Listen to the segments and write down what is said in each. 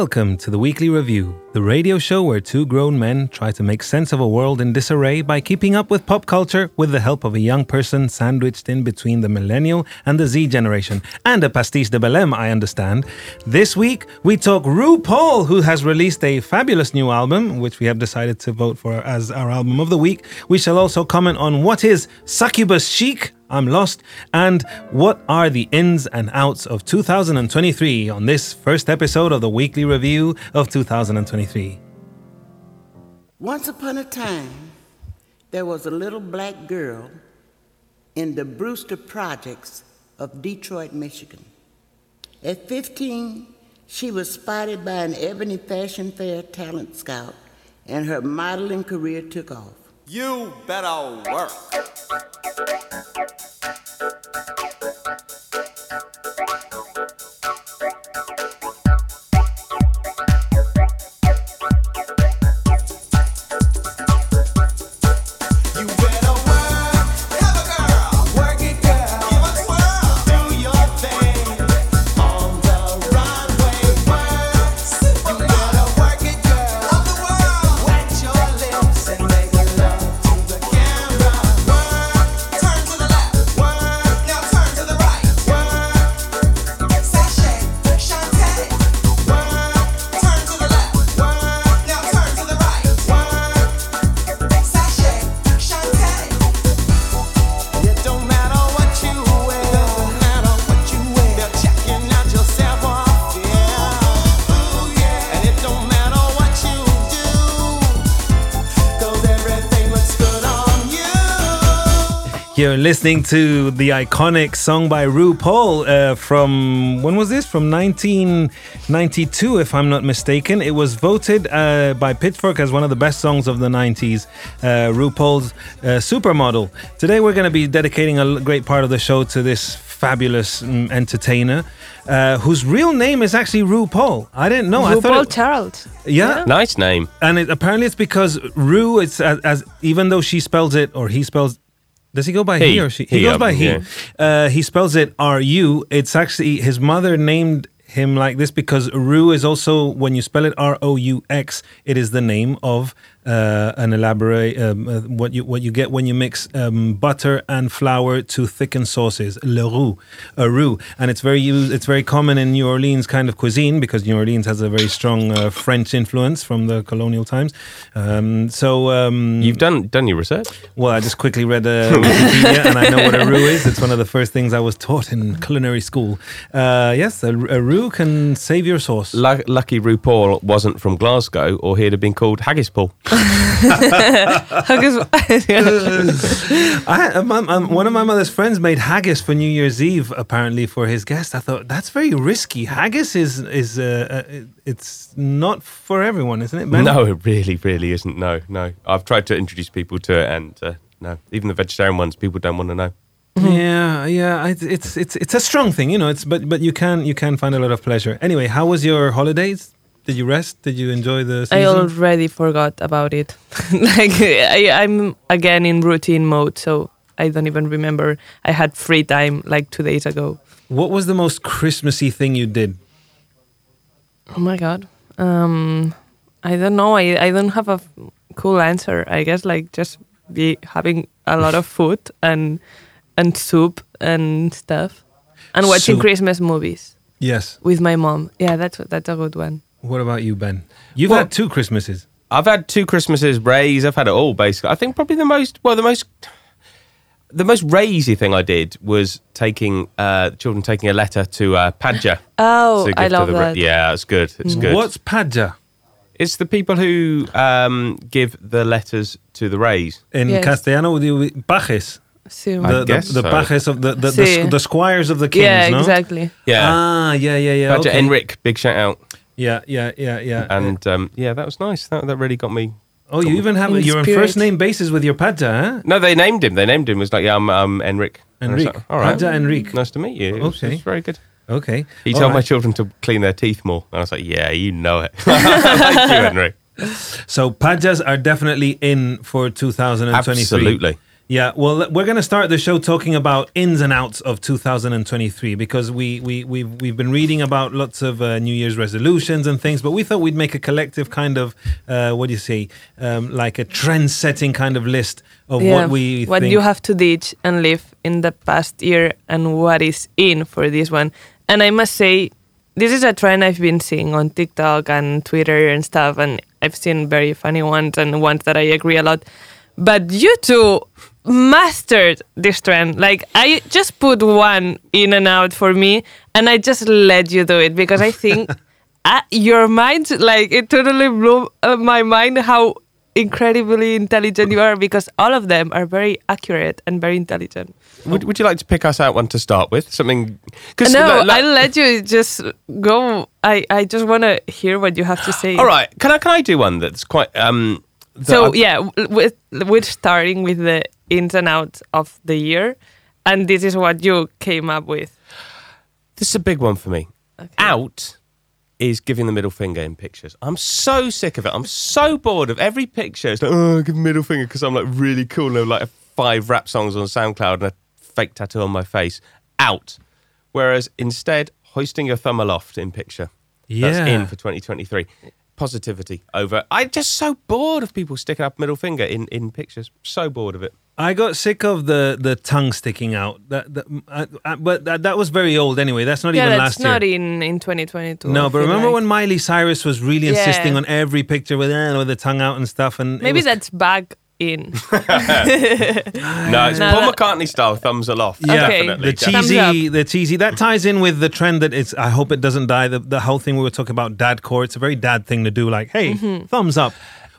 Welcome to the Weekly Review, the radio show where two grown men try to make sense of a world in disarray by keeping up with pop culture with the help of a young person sandwiched in between the millennial and the Z generation, and a pastiche de Belém, I understand. This week, we talk RuPaul, who has released a fabulous new album, which we have decided to vote for as our album of the week. We shall also comment on what is succubus chic, I'm lost, and what are the ins and outs of 2023 on this first episode of the weekly review of 2023. Once upon a time, there was a little black girl in the Brewster Projects of Detroit, Michigan. At 15, she was spotted by an Ebony Fashion Fair talent scout, and her modeling career took off. You better work. You're listening to the iconic song by RuPaul uh, from when was this? From 1992, if I'm not mistaken. It was voted uh, by Pitchfork as one of the best songs of the 90s. Uh, RuPaul's uh, Supermodel. Today we're going to be dedicating a great part of the show to this fabulous mm, entertainer, uh, whose real name is actually RuPaul. I didn't know. I RuPaul thought. It, Charles. yeah. Nice name. And it, apparently it's because Ru, it's as, as even though she spells it or he spells. Does he go by he, He. or she? He, goes um, by he. yeah. Uh, he spells it R U. It's actually his mother named him like this because Ru is also when you spell it R O U X, it is the name of uh, an elaborate um, uh, what you what you get when you mix um, butter and flour to thicken sauces. Le roux, a roux, and it's very used. It's very common in New Orleans kind of cuisine because New Orleans has a very strong uh, French influence from the colonial times. Um, so um, You've done done your research. well, I just quickly read uh, Wikipedia and I know what a roux is. It's one of the first things I was taught in culinary school. Uh, yes, a, a roux can save your sauce. Lu- lucky RuPaul wasn't from Glasgow, or he'd have been called Haggis Paul. I, uh, my, um, one of my mother's friends made haggis for New Year's Eve, apparently for his guest. I thought that's very risky. Haggis is is uh, uh, it's not for everyone, isn't it? Ben? no, it really, really isn't. No, no. I've tried to introduce people to it, and uh, no, even the vegetarian ones, people don't want to know. Yeah, yeah. I, it's it's it's a strong thing, you know. It's but but you can you can find a lot of pleasure. Anyway, how was your holidays? Did you rest? Did you enjoy the season? I already forgot about it. like I, I'm again in routine mode, so I don't even remember. I had free time like two days ago. What was the most Christmassy thing you did? Oh my god. Um, I don't know. I I don't have a cool answer. I guess like just be having a lot of food and and soup and stuff, and watching Soup. Christmas movies Yes. with my mom. Yeah, that's that's a good one. What about you, Ben? You've Well- had two Christmases. I've had two Christmases, Rays. I've had it all basically. I think probably the most well, the most the most raisy thing I did was taking uh, children taking a letter to uh, Padja. Oh, to I love the, that. Yeah, it's good. It's good. What's Padja It's the people who um, give the letters to the Rays. in Yes. Castellano? Would you pajes? The, the, the so. pajes of the the, the, Sí. squ- the squires of the kings. yeah, no? exactly. Yeah. Ah, yeah, yeah, yeah. Padja okay. Enric, big shout out. Yeah, yeah, yeah, yeah. And um, yeah, that was nice. That, that really got me. oh, you even have In you're on first name basis with your Padja, huh? No, they named him. They named him. It was like, yeah, I'm um, Enric. I was Enric. like, All right. Padja Enric. Nice to meet you. It was, Okay. it was very good. Okay. He All told my children to clean their teeth more. And I was like, yeah, you know it. Thank you, Henry. So Pajas are definitely in for 2023. Absolutely. Yeah, well, we're going to start the show talking about ins and outs of 2023 because we we we've we've been reading about lots of uh, New Year's resolutions and things, but we thought we'd make a collective kind of uh, what do you say, um, like a trend-setting kind of list of what we what think. you have to ditch and live in the past year and what is in for this one. And I must say, this is a trend I've been seeing on TikTok and Twitter and stuff, and I've seen very funny ones and ones that I agree a lot. But you two mastered this trend. Like I just put one in and out for me, and I just let you do it because I think uh, your mind, like it totally blew uh, my mind how incredibly intelligent you are because all of them are very accurate and very intelligent. Would, would you like to pick us out one to start with? Something. Cause no, like- like- I'll let you just go. I, I just want to hear what you have to say. all right. Can I can I do one that's quite um. That So I've- yeah, w- with, we're starting with the ins and outs of the year, and this is what you came up with. This is a big one for me. Out is giving the middle finger in pictures. I'm so sick of it. I'm so bored of every picture. It's like, oh, give middle finger because I'm like really cool and I have like five rap songs on SoundCloud and a fake tattoo on my face. Out. Whereas instead, hoisting your thumb aloft in picture. That's Yeah. in for 2023. Positivity over. I'm just so bored of people sticking up middle finger in, in pictures. So bored of it. I got sick of the the tongue sticking out. That, that I, I, but that, that was very old anyway. That's not yeah, even that's last year. not in in 2022. No, but remember like. when Miley Cyrus was really Yeah. insisting on every picture with eh, with the tongue out and stuff, and maybe was- that's back in. No, it's No, Paul that- McCartney style thumbs aloft. Yeah, Okay. Definitely. the cheesy, the cheesy. That ties in with the trend that it's. I hope it doesn't die. The, the whole thing we were talking about, dad core. It's a very dad thing to do. Like, hey, Mm-hmm. thumbs up.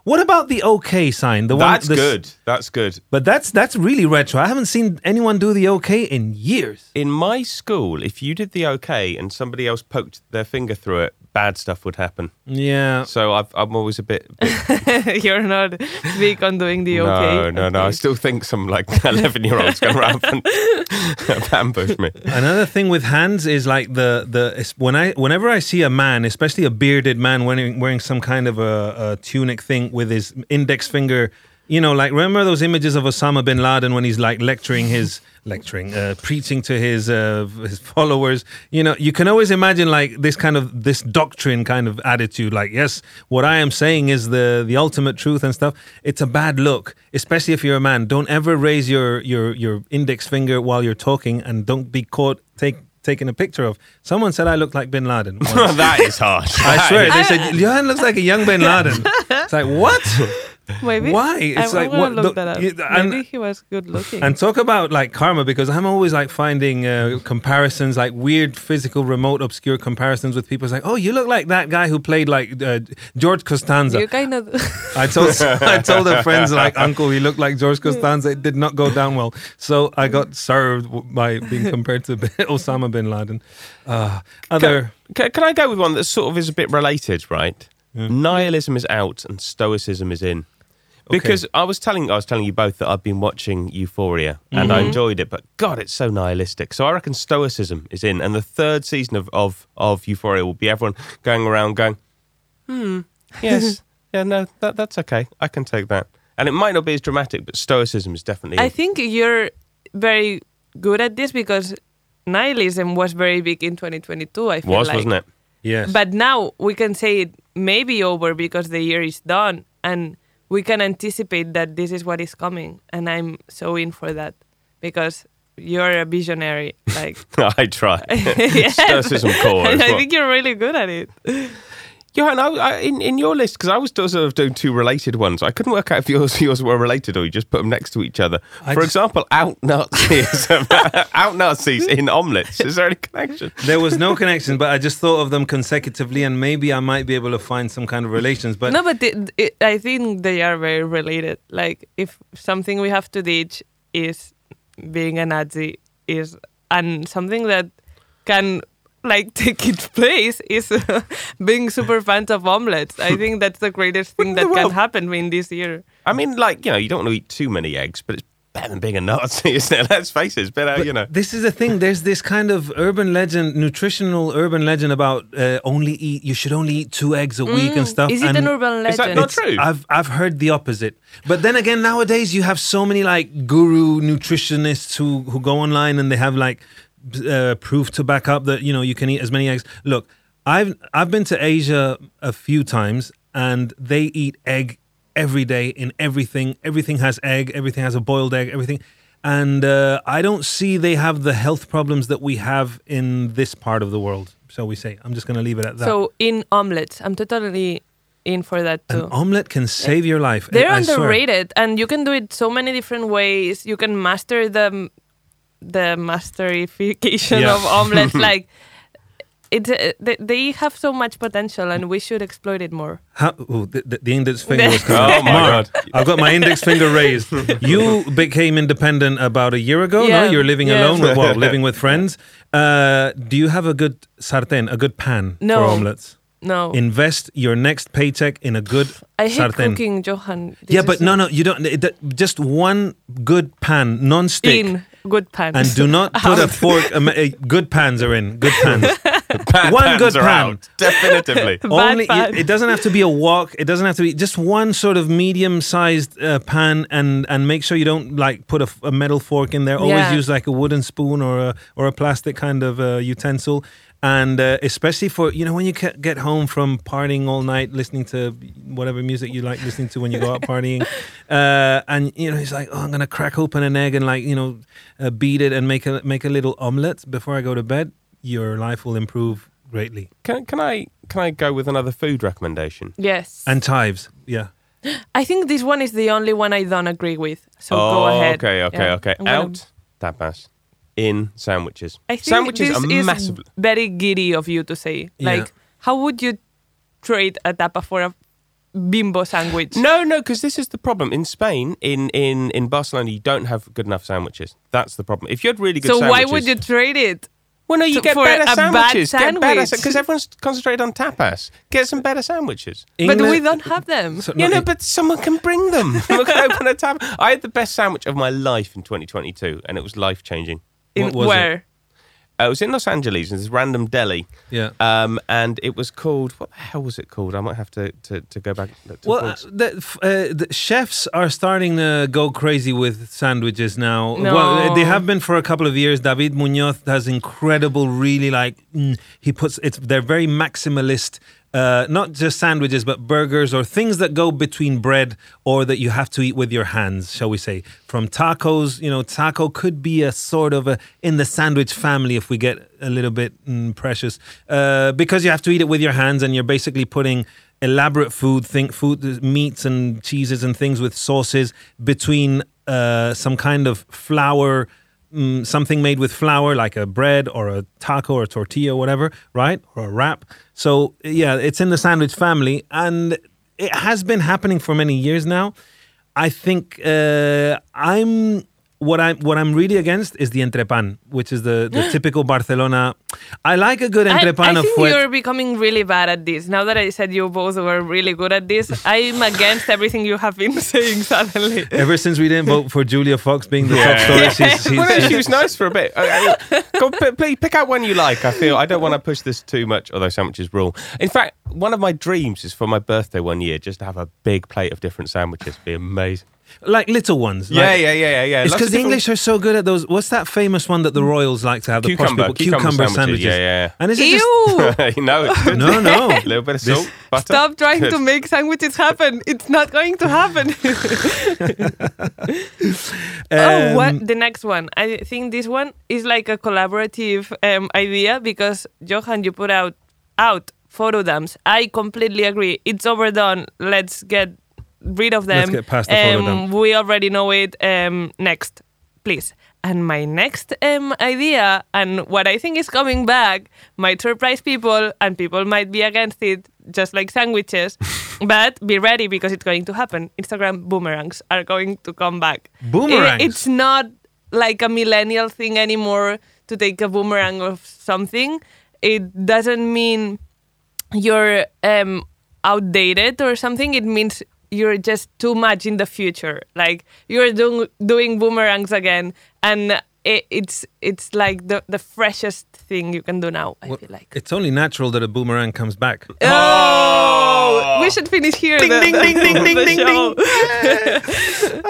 What about the okay sign? The That's one, the, good. That's good. But that's that's really retro. I haven't seen anyone do the okay in years. In my school, if you did the okay and somebody else poked their finger through it, bad stuff would happen. Yeah. So I've, I'm always a bit. bit You're not big on doing the okay. No, no, no. I still think some like 11 year olds going around and ambush me. Another thing with hands is like the the when I whenever I see a man, especially a bearded man wearing wearing some kind of a, a tunic thing with his index finger, you know, like remember those images of Osama bin Laden when he's like lecturing his lecturing, uh, preaching to his uh, his followers. You know, you can always imagine like this kind of this doctrine kind of attitude. Like, yes, what I am saying is the the ultimate truth and stuff. It's a bad look, especially if you're a man. Don't ever raise your your your index finger while you're talking, and don't be caught take taking a picture of. Someone said I look like Bin Laden. that is hard. I swear, they said Johan looks like a young Bin Laden. It's like what? Maybe. Why? It's I, like I'm gonna what? Look the- that up. you- and- Maybe he was good looking. And talk about like karma because I'm always like finding uh, comparisons, like weird physical, remote, obscure comparisons with people. It's like, oh, you look like that guy who played like uh, George Costanza. you kind of. I told I told the friends like Uncle, he looked like George Costanza. It did not go down well, so I got served by being compared to Osama bin Laden. Uh, other Can, can I go with one that sort of is a bit related, right? Nihilism is out and stoicism is in. Because I was telling I was telling you both that I've been watching Euphoria and I enjoyed it, but God, it's so nihilistic. So I reckon stoicism is in, and the third season of of, of Euphoria will be everyone going around going, hmm, yes, yeah, no, that that's okay, I can take that. And it might not be as dramatic, but stoicism is definitely. I in. think you're very good at this because nihilism was very big in 2022. I feel was like. wasn't it? yes, But now we can say it may be over because the year is done and we can anticipate that this is what is coming. And I'm so in for that because you're a visionary. Like, I try. Yes. Stoicism core. and I think you're really good at it. Johan, I, I, in in your list because I was sort of doing two related ones. I couldn't work out if yours yours were related or you just put them next to each other. I For just- example, out Nazis, out Nazis in omelets. Is there any connection? there was no connection, but I just thought of them consecutively, and maybe I might be able to find some kind of relations. But no, but it, it, I think they are very related. Like, if something we have to teach is being a Nazi, is and something that can like take its place is being super fans of omelets. I think that's the greatest thing that can happen in this year. I mean, like you know, you don't want to eat too many eggs, but it's better than being a Nazi, isn't it? Let's face it, it's better, you know. This is the thing. There's this kind of urban legend, nutritional urban legend about uh, only eat. You should only eat two eggs a week and stuff. Mm. Is it and an urban legend? Is that not true? I've I've heard the opposite. But then again, nowadays you have so many like guru nutritionists who who go online and they have like uh, proof to back up that you know you can eat as many eggs. Look, I've I've been to Asia a few times and they eat egg every day in everything. Everything has egg. Everything has a boiled egg. Everything. And uh, I don't see they have the health problems that we have in this part of the world, So we say. I'm just going to leave it at that. So in omelets, I'm totally in for that too. An omelet can save your life. They're I swear. underrated, and you can do it so many different ways. You can master the the masterification Yeah. of omelets. like it, uh, they, they have so much potential, and we should exploit it more. How, ooh, the, the, the index finger was coming. Oh my God. I've got my index finger raised. You became independent about a year ago. Yeah, No, you're living yeah. alone. With, well, living with friends. Uh, do you have a good sartén, a good pan No. for omelets? No, Invest your next paycheck in a good I hate sartén. cooking, Johan. This Yeah, but no, no, you don't. It, that- just one good pan, non-stick. in good pans. And do not put a fork. A, a, good pans are in. Good pans. Bad One pans good are pan. out, definitively. Bad Only pan. it, it doesn't have to be a wok. It doesn't have to be just one sort of medium-sized uh, pan, and and make sure you don't like put a metal fork in there. Always Yeah. use like a wooden spoon or a or a plastic kind of uh, utensil. And uh, especially for you know when you get home from partying all night, listening to whatever music you like listening to when you go out partying, uh, and you know he's like, oh, I'm gonna crack open an egg and like you know uh, beat it and make a make a little omelet before I go to bed. Your life will improve greatly. Can, can I can I go with another food recommendation? yes, And chives, yeah. I think this one is the only one I don't agree with. So oh, go ahead. okay, okay, Yeah. okay. I'm gonna- Out tapas, in sandwiches. I think sandwiches this are is massive. very giddy of you to say. Yeah. Like, how would you trade a tapa for a bimbo sandwich? No, no, because this is the problem. In Spain, in, in, in Barcelona, you don't have good enough sandwiches. That's the problem. If you had really good so sandwiches... why would you trade it? Well, no, you to- get for better a bad sandwiches. Get better sandwich? because everyone's concentrated on tapas. Get some better sandwiches. But we don't have them. So- Yeah, no, no, but someone can bring them. we can open a tab. I had the best sandwich of my life in 2022, and it was life changing. In What was it? where? Uh, it was in Los Angeles, in this random deli, Yeah. um, and it was called what the hell was it called? I might have to to, to go back. To Well, uh, the, uh, the chefs are starting to go crazy with sandwiches now. No. Well, they have been for a couple of years. David Munoz has incredible, really like mm, he puts it's. They're very maximalist. Uh, not just sandwiches, but burgers or things that go between bread or that you have to eat with your hands, shall we say? From tacos, you know, taco could be a sort of a in the sandwich family if we get a little bit mm, precious, uh, because you have to eat it with your hands and you're basically putting elaborate food, think food, meats and cheeses and things with sauces between uh, some kind of flour, mm, something made with flour like a bread or a taco or a tortilla or whatever, right? Or a wrap. So yeah, it's in the sandwich family and it has been happening for many years now. I think uh, I'm what I'm what I'm really against is the entrepan, which is the, the typical Barcelona. I like a good I, entrepan I of think fuet. you're becoming really bad at this. Now that I said you both were really good at this, I'm against everything you have been saying suddenly. Ever since we didn't vote for Julia Fox being the top Yeah. story, she's, she's, well, no, she was nice for a bit. Go, p- please pick out one you like. I feel I don't want to push this too much, although sandwiches rule. In fact, one of my dreams is for my birthday one year just to have a big plate of different sandwiches. Be amazing. Like little ones. Yeah, like- yeah, yeah, yeah, yeah. It's because the English are so good at those. What's that famous one that the royals like to have? The posh Cucumber- people? cucumber sandwiches, yeah, yeah. And is it just Ew! no, it's no, no? A little bit of This- salt, butter. Stop trying Good. to make sandwiches happen. It's not going to happen. oh, Um, what the next one? I think this one is like a collaborative um, idea because Johan, you put out out photo dumps. I completely agree. It's overdone. Let's get rid of them. Let's get past the photo um, dump. We already know it. Um, next, please. And my next um, idea, and what I think is coming back, might surprise people, and people might be against it, just like sandwiches. but be ready because it's going to happen. Instagram boomerangs are going to come back. Boomerangs? I- it's not like a millennial thing anymore to take a boomerang of something. It doesn't mean you're um, outdated or something. It means you're just too much in the future. Like you're doing doing boomerangs again, and it, it's it's like the the freshest thing you can do now. I Well, feel like. It's only natural that a boomerang comes back. Oh, we should finish here. Ding, the, ding, the- ding, ding, the ding, ding.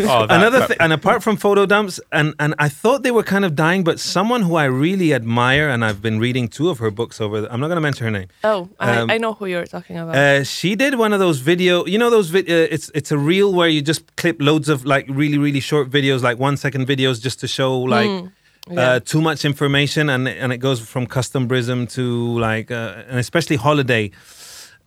Oh, Another thing, and apart from photo dumps, and and I thought they were kind of dying, but someone who I really admire, and I've been reading two of her books over. The, I'm not going to mention her name. Oh, I, Um, I know who you're talking about. Uh, she did one of those video. You know those. Vid- uh, it's it's a reel where you just clip loads of like really really short videos, like one second videos, just to show like. Hmm. yeah. Uh, too much information, and and it goes from custom prism to like, uh, and especially holiday,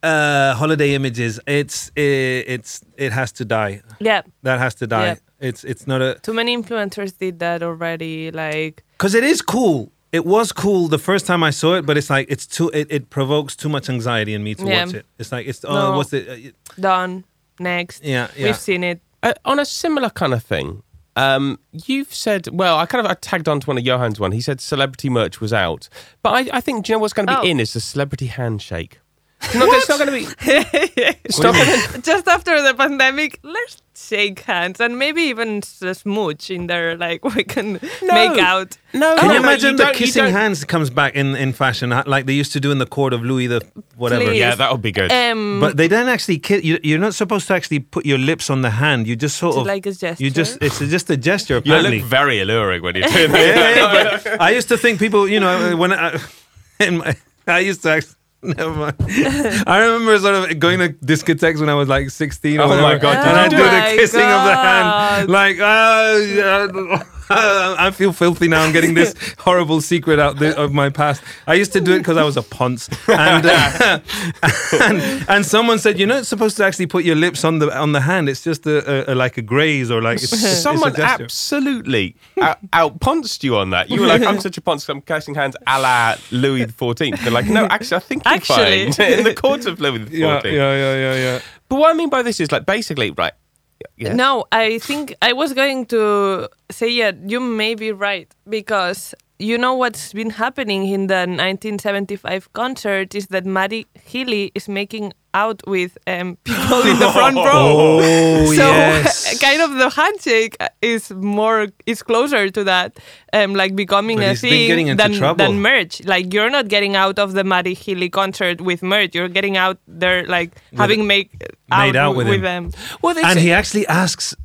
uh, holiday images. It's it, it's it has to die. yeah, That has to die. Yeah. It's it's not a too many influencers did that already. Like, because it is cool. It was cool the first time I saw it, but it's like it's too. It, it provokes too much anxiety in me to Yeah. watch it. It's like it's oh, No. what's it? Uh, done next. yeah, yeah. We've seen it. Uh, on a similar kind of thing, um, you've said, well, I kind of I tagged on to one of Johan's one. He said celebrity merch was out, but I, I think, do you know what's going to be Oh. in is the celebrity handshake. It's not, it's not going to be. It's not gonna, Just after the pandemic, let's shake hands and maybe even s- smooch in there. Like we can make out. no, Can no, you no, imagine you the kissing hands comes back in, in fashion like they used to do in the court of Louis the whatever? Please. Yeah, that would be good. Um, But they don't actually kiss. You, you're not supposed to actually put your lips on the hand. You just sort of like a gesture? You just it's just a gesture. you look very alluring when you do doing Yeah, that. yeah, I used to think people, you know, when I, in my, I used to actually. Never mind. I remember sort of going to discotheques when I was like 16 or Oh my God, and you I do do the my kissing of the hand, like, uh, I feel filthy now. I'm getting this horrible secret out the, of my past. I used to do it because I was a ponce, and, uh, and and someone said, you're not supposed to actually put your lips on the on the hand. It's just a, a, a like a graze or like it's, it's Someone a absolutely out, outponced you on that. You were like, "I'm such a ponce, I'm kissing hands a la Louis XIV." They're like, "No, actually, I think you're Actually. fine." in the court of Louis XIV. yeah, yeah, yeah, yeah, yeah. But what I mean by this is like basically, right? Yeah. No, I think I was going to say, yeah, you may be right because you know what's been happening in the 1975 concert is that Matty Healy is making out with um, people in the front row. Oh, so yes. kind of the handshake is more is closer to that, um, like becoming But a thing than, trouble. than merch. Like you're not getting out of the Matty Healy concert with merch. You're getting out there like having make Made out with him. them. Well, and he actually asks, f-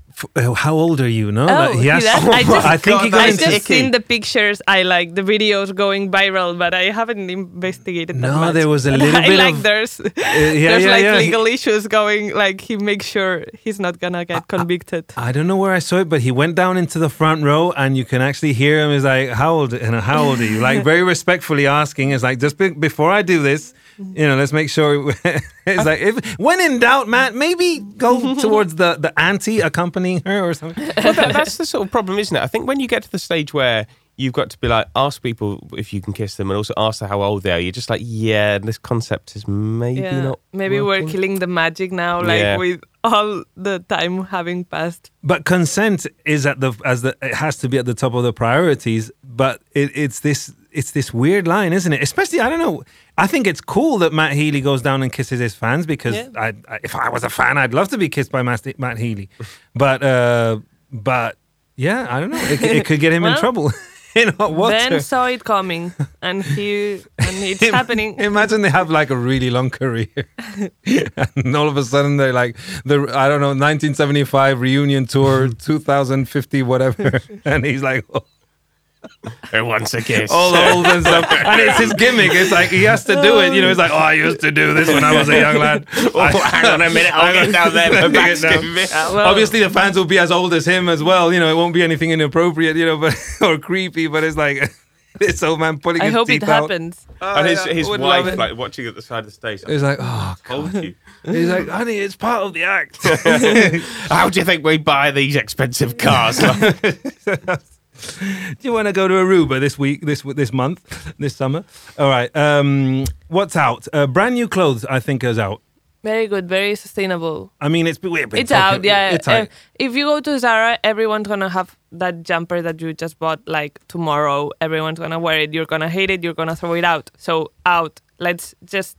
"How old are you?" No, Oh, Like, he he asks. I just- I think he got I just seen the pictures. I like the videos going viral, but I haven't investigated. that No, much. there was a little I bit like of- there's yeah, there's yeah, like yeah. legal issues going. Like he makes sure he's not gonna get convicted. I don't know where I saw it, but he went down into the front row, and you can actually hear him. He's like, "How old? And how old are you?" Like very respectfully asking. It's like just be- before I do this, you know, let's make sure. it's like if when in doubt, Matt, maybe go towards the the auntie accompanying her or something. well, that, that's the sort of problem, isn't it? I think when you get to the stage where you've got to be like, ask people if you can kiss them, and also ask them how old they are. You're just like, yeah, this concept is maybe yeah, not. maybe we're killing the magic now. Like Yeah. with all the time having passed. But consent is at the as the it has to be at the top of the priorities. But it, it's this it's this weird line, isn't it? Especially I don't know. I think it's cool that Matt Healy goes down and kisses his fans because Yeah. I, I, if I was a fan, I'd love to be kissed by Matt, Matt Healy. But uh, but yeah, I don't know. It, it could get him in trouble in hot water. Ben saw it coming, and he and it's happening. Imagine they have like a really long career, and all of a sudden they're like the I don't know 1975 reunion tour, 2050 whatever, and he's like oh, Who wants a kiss? all old and stuff, and it's his gimmick. It's like he has to do it. You know, he's like, oh, I used to do this when I was a young lad. oh, hang on a minute, I'll get down there. Let My back's down. giving me out. Well, Obviously, the fans will be as old as him as well. You know, it won't be anything inappropriate, you know, but or creepy. But it's like this old man pulling I his hope it teeth out. happens. and his, his would love wife like watching at the side of the stage. He's like, oh, told you. he's like, honey, it's part of the act. How do you think we buy these expensive cars? Do you want to go to Aruba this week, this this month, this summer? All right. Um, what's out? Uh, brand new clothes, I think, is out. Very good, very sustainable. I mean, it's It's talking- out, yeah. It's out. if you go to Zara, everyone's gonna have that jumper that you just bought like tomorrow. Everyone's gonna wear it. You're gonna hate it. You're gonna throw it out. So out. Let's just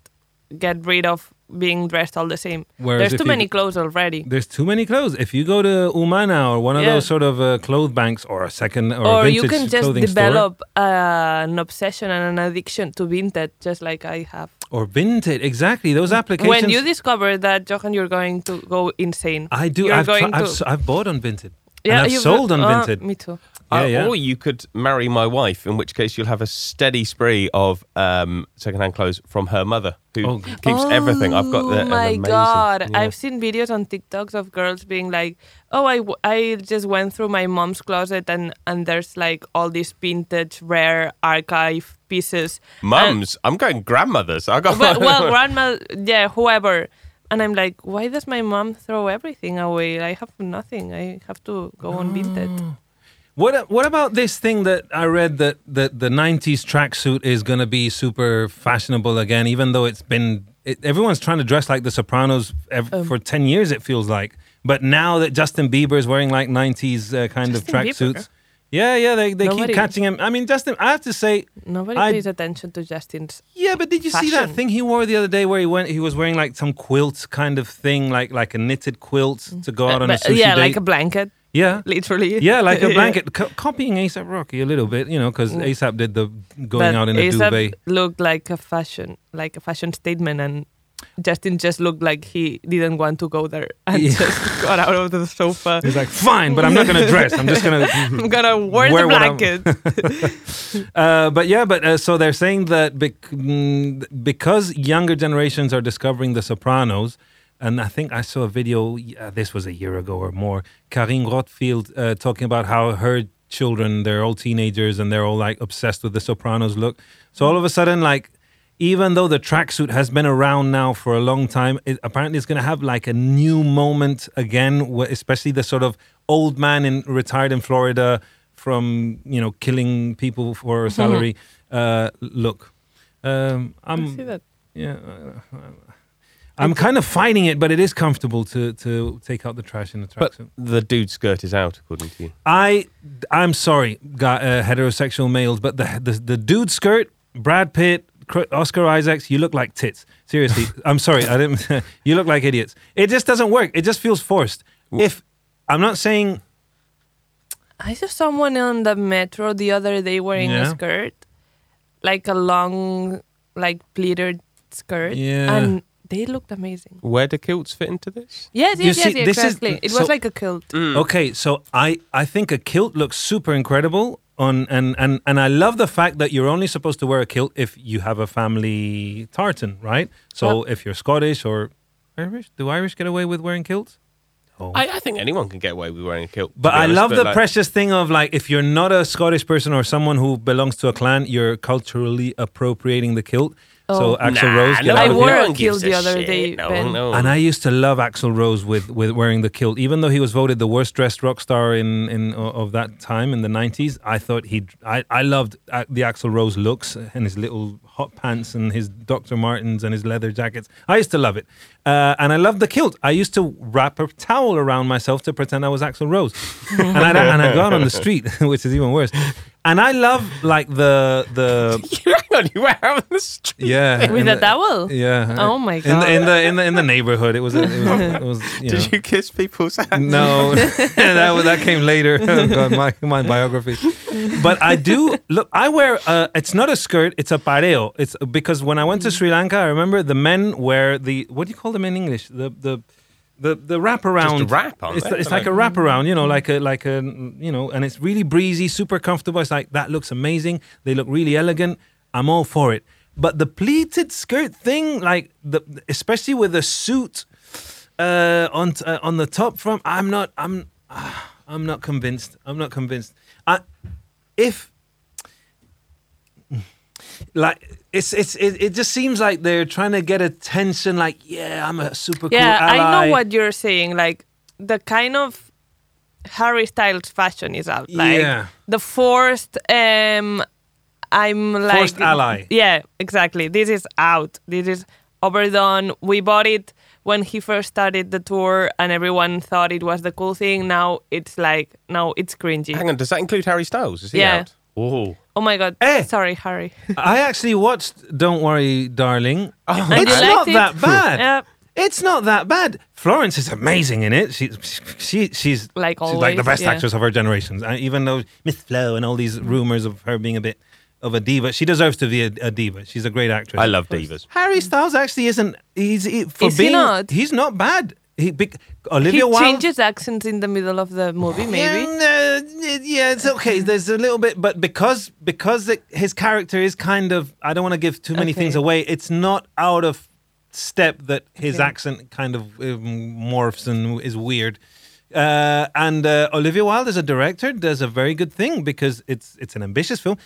get rid of being dressed all the same. Whereas There's too many clothes already. There's too many clothes. If you go to Humana or one of Yeah. those sort of uh, clothes banks or a second or, a Or vintage you can just develop uh, an obsession and an addiction to vintage, just like I have. or vintage, exactly those applications. When you discover that, Johan, you're going to go insane. I do. You're I've, going I've, to- I've bought on vintage. yeah, and I've sold on uh, Vinted. Me too. Yeah, Uh, yeah. Or you could marry my wife, in which case you'll have a steady spree of um, secondhand clothes from her mother, who Oh. keeps everything. I've got the Oh my amazing, god! yeah. I've seen videos on TikToks of girls being like, "Oh, I, I just went through my mom's closet and and there's like all these vintage rare archive pieces." Mums, I'm going grandmothers. I got well, well, grandma, yeah, whoever. And I'm like, why does my mom throw everything away? I have nothing. I have to go on vintage. What what about this thing that I read that that the '90s tracksuit is going to be super fashionable again, even though it's been it, everyone's trying to dress like The Sopranos ev- Um. for ten years. It feels like, but now that Justin Bieber is wearing like '90s uh, kind Justin of tracksuits, yeah, yeah, they they Nobody- keep catching him. I mean, Justin, I have to say, Nobody I- pays attention to Justin's. yeah, but did you see that thing he wore the other day where he went? He was wearing like some quilt kind of thing, like like a knitted quilt to go out on a But- sushi yeah, date. like a blanket, yeah, literally. Yeah, like a blanket, co- copying ASAP Rocky a little bit, you know, because ASAP did the going But out in a A$AP duvet. looked like a fashion, like a fashion statement, and Justin just looked like he didn't want to go there and Yeah. just got out of the sofa. He's like, fine, but I'm not gonna dress. I'm just gonna. I'm gonna wear, Wear the blanket. Uh, but yeah, but uh, so they're saying that bec- mm, because younger generations are discovering The Sopranos, and I think I saw a video. Uh, this was a year ago or more. Carine Roitfeld uh, talking about how her children, they're all teenagers, and they're all like obsessed with The Sopranos look. So all of a sudden, like. Even though the tracksuit has been around now for a long time, it, apparently it's going to have like a new moment again, especially the sort of old man in retired in Florida from you know killing people for a salary uh, look. Um, I I'm see that. yeah, uh, I'm kind of fighting it, but it is comfortable to to take out the trash in the But tracksuit. the dude skirt is out, according to you. I I'm sorry, guy, uh, heterosexual males, but the, the the dude skirt, Brad Pitt, Oscar Isaacs, you look like tits. Seriously, I'm sorry, I didn't. you look like idiots. It just doesn't work. It just feels forced. If I'm not saying I saw someone on the metro the other day wearing Yeah. a skirt, like a long, like pleated skirt, Yeah. and they looked amazing. Where do kilts fit into this? Yes, You yes, yes, see, yes this is- exactly. it so- was like a kilt. Mm. Okay, so I I think a kilt looks super incredible on and and and I love the fact that you're only supposed to wear a kilt if you have a family tartan, right? So if you're Scottish or Irish, do Irish get away with wearing kilts? Oh. I, I think anyone can get away with wearing a kilt. But be I honest, love the like- precious thing of like if you're not a Scottish person or someone who belongs to a clan, you're culturally appropriating the kilt. So Oh. Axl Nah, Rose, get no, out I of wore here. a one kilt the other shit. day, No, Ben. no. And I used to love Axl Rose with, with wearing the kilt, even though he was voted the worst dressed rock star in, in of that time in the nineties. I thought he, I, I loved uh, the Axl Rose looks and his little hot pants and his Dr. Martens and his leather jackets. I used to love it, uh, and I loved the kilt. I used to wrap a towel around myself to pretend I was Axl Rose, and I and I go out on the street, which is even worse. And I love like the the Hang on, you were out on the street. yeah With in a the- towel? Yeah. Oh my In the, in the in the in the neighborhood, it was a, it was, it was you know. Did you kiss people's hands? No, that was- that came later. Oh God, my my biography. But I do look. I wear. Uh, it's not a skirt. It's a pareo. It's because when I went to Sri Lanka, I remember the men wear the what do you call them in English? The the the the wraparound. Just a wrap, aren't It's, they? it's like a wraparound, you know, like a like a you know, and it's really breezy, super comfortable. It's like that looks amazing. They look really elegant. I'm all for it. But the pleated skirt thing, like the especially with a suit uh, on t- uh, on the top from, I'm not. I'm ah, I'm not convinced. I'm not convinced. I, if like it's it's it, it just seems like they're trying to get attention. Like yeah, I'm a super Yeah, cool I know what you're saying. Like the kind of Harry Styles fashion is out. Like Yeah. the forced um I'm like Forced ally. Yeah, exactly. This is out. This is overdone. We bought it when he first started the tour and everyone thought it was the cool thing. Now it's like no, it's cringy. Hang on, does that include Harry Styles? Is he yeah. out? Oh, Oh my god. Eh. Sorry, Harry. I actually watched Don't Worry, Darling. And it's not it? that bad. Yeah. It's not that bad. Florence is amazing in it. She, she, she's Like she's like the best yeah. actress of her generation. Uh, even though Miss Flo and all these rumors of her being a bit of a diva, she deserves to be a, a diva. She's a great actress. I love divas. Harry Styles. Actually, isn't he's he, for Is he being not? he's not bad. He Olivia he Wilde. changes accents in the middle of the movie, maybe. Yeah, uh, yeah, it's okay. There's a little bit, but because because it, his character is kind of, I don't want to give too many Okay. things away. It's not out of step that his Okay. accent kind of um, morphs and is weird. Uh, and uh, Olivia Wilde as a director does a very good thing because it's it's an ambitious film.